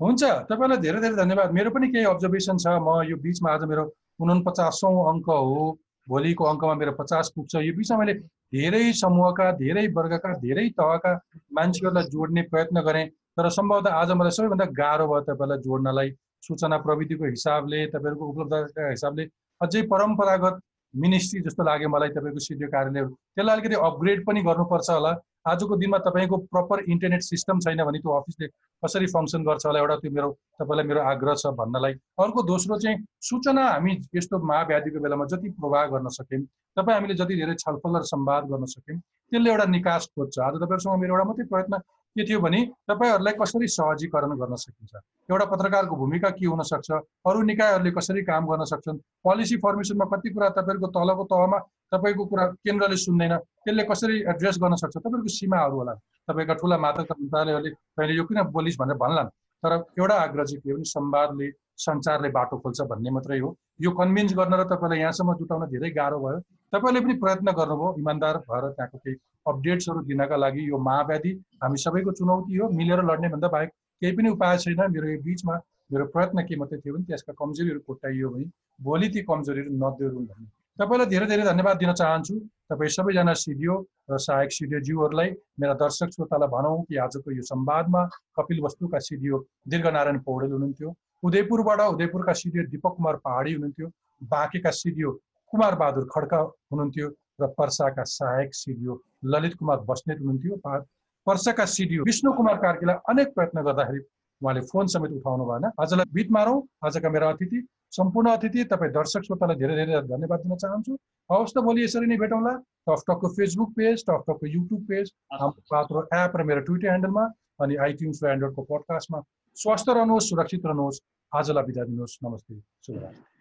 हुन्छ। तपाईँलाई धेरै धेरै धन्यवाद। मेरो पनि केही अब्जर्भेसन छ। म यो बिचमा आज मेरो उनपचासौँ अङ्क हो। भोलिको अङ्कमा मेरो पचास पुग्छ। यो बिचमा मैले धेरै समूहका धेरै वर्गका धेरै तहका मान्छेहरूलाई जोड्ने प्रयत्न गरेँ। तर सम्भवतः आज मलाई सबैभन्दा गाह्रो भयो तपाईँलाई जोड्नलाई। सूचना प्रविधिको हिसाबले तपाईँहरूको उपलब्धताका हिसाबले अझै परम्परागत मिनिस्ट्री जस्तो लाग्यो मलाई तपाईँको सिडिओ कार्यालय। त्यसलाई अलिकति अपग्रेड पनि गर्नुपर्छ होला। आजको दिनमा तपाईँको प्रपर इन्टरनेट सिस्टम छैन भने त्यो अफिसले कसरी फङ्सन गर्छ होला एउटा त्यो मेरो तपाईँलाई मेरो आग्रह छ भन्नलाई। अर्को दोस्रो चाहिँ सूचना हामी यस्तो महाव्याधिको बेलामा जति प्रवाह गर्न सक्यौँ तपाईँ हामीले जति धेरै छलफल र संवाद गर्न सक्यौँ त्यसले एउटा निकास खोज्छ। आज तपाईँहरूसँग मेरो एउटा मात्रै प्रयत्न के थियो भने तपाईँहरूलाई कसरी सहजीकरण गर्न सकिन्छ? एउटा पत्रकारको भूमिका के हुनसक्छ? अरू निकायहरूले कसरी काम गर्न सक्छन्? पोलिसी फर्मेसनमा कति कुरा तपाईँहरूको तलको तहमा तपाईँको कुरा केन्द्रले सुन्दैन त्यसले कसरी एड्रेस गर्न सक्छ? तपाईँहरूको सीमाहरू होला। तपाईँका ठुला मातृका मन्त्रालयहरूले कहिले यो किन बोलिस् भनेर भन्लान्? तर एउटा आग्रह चाहिँ के हो भने संवादले सञ्चारले बाटो खोल्छ भन्ने मात्रै हो। यो कन्भिन्स गर्न र तपाईँलाई यहाँसम्म जुटाउन धेरै गाह्रो भयो। तपाईँले पनि प्रयत्न गर्नुभयो इमान्दार भएर त्यहाँको केही अपडेट्सहरू दिनका लागि यो महाव्याधि हामी सबैको चुनौती हो मिलेर लड्ने भन्दा बाहेक केही पनि उपाय छैन। मेरो यो बिचमा मेरो प्रयत्न के मात्रै थियो भने त्यसका कमजोरीहरू कोट्याइयो भने भोलि ती कमजोरीहरू नदेऊ भन्ने। तपाईँलाई धेरै धेरै धन्यवाद दिन चाहन्छु। तपाईँ सबैजना सिडिओ र सहायक सिडिओज्यूहरूलाई मेरा दर्शक श्रोतालाई भनौँ कि आजको यो संवादमा कपिल वस्तुका सिडिओ दीर्घनारायण पौडेल हुनुहुन्थ्यो उदयपुरबाट उदयपुरका सिडिओ दिपक कुमार पहाडी हुनुहुन्थ्यो बाँकेका सिडिओ कुमार बहादुर खड्का हुनुहुन्थ्यो र पर्साका सहायक सिडिओ ललित कुमार बस्नेत हुनुहुन्थ्यो। पर्साका सिडिओ विष्णु कुमार कार्कीलाई अनेक प्रयत्न गर्दाखेरि उहाँले फोन समेत उठाउनु भएन आजलाई बिट मारौँ। आजका मेरा अतिथि सम्पूर्ण अतिथि तपाईँ दर्शक श्रोतालाई धेरै धेरै धन्यवाद दिन चाहन्छु। हवस् त भोलि यसरी नै भेटौँला। टकटकको Facebook page टकटकको YouTube page Hamro Patro app र मेरो ट्विटर ह्यान्डलमा अनि आइट्युन्स र एन्ड्रोइडको पडकास्टमा स्वस्थ रहनुहोस् सुरक्षित रहनुहोस्। आजलाई बिदा दिनुहोस्। नमस्ते। शुभरात्री।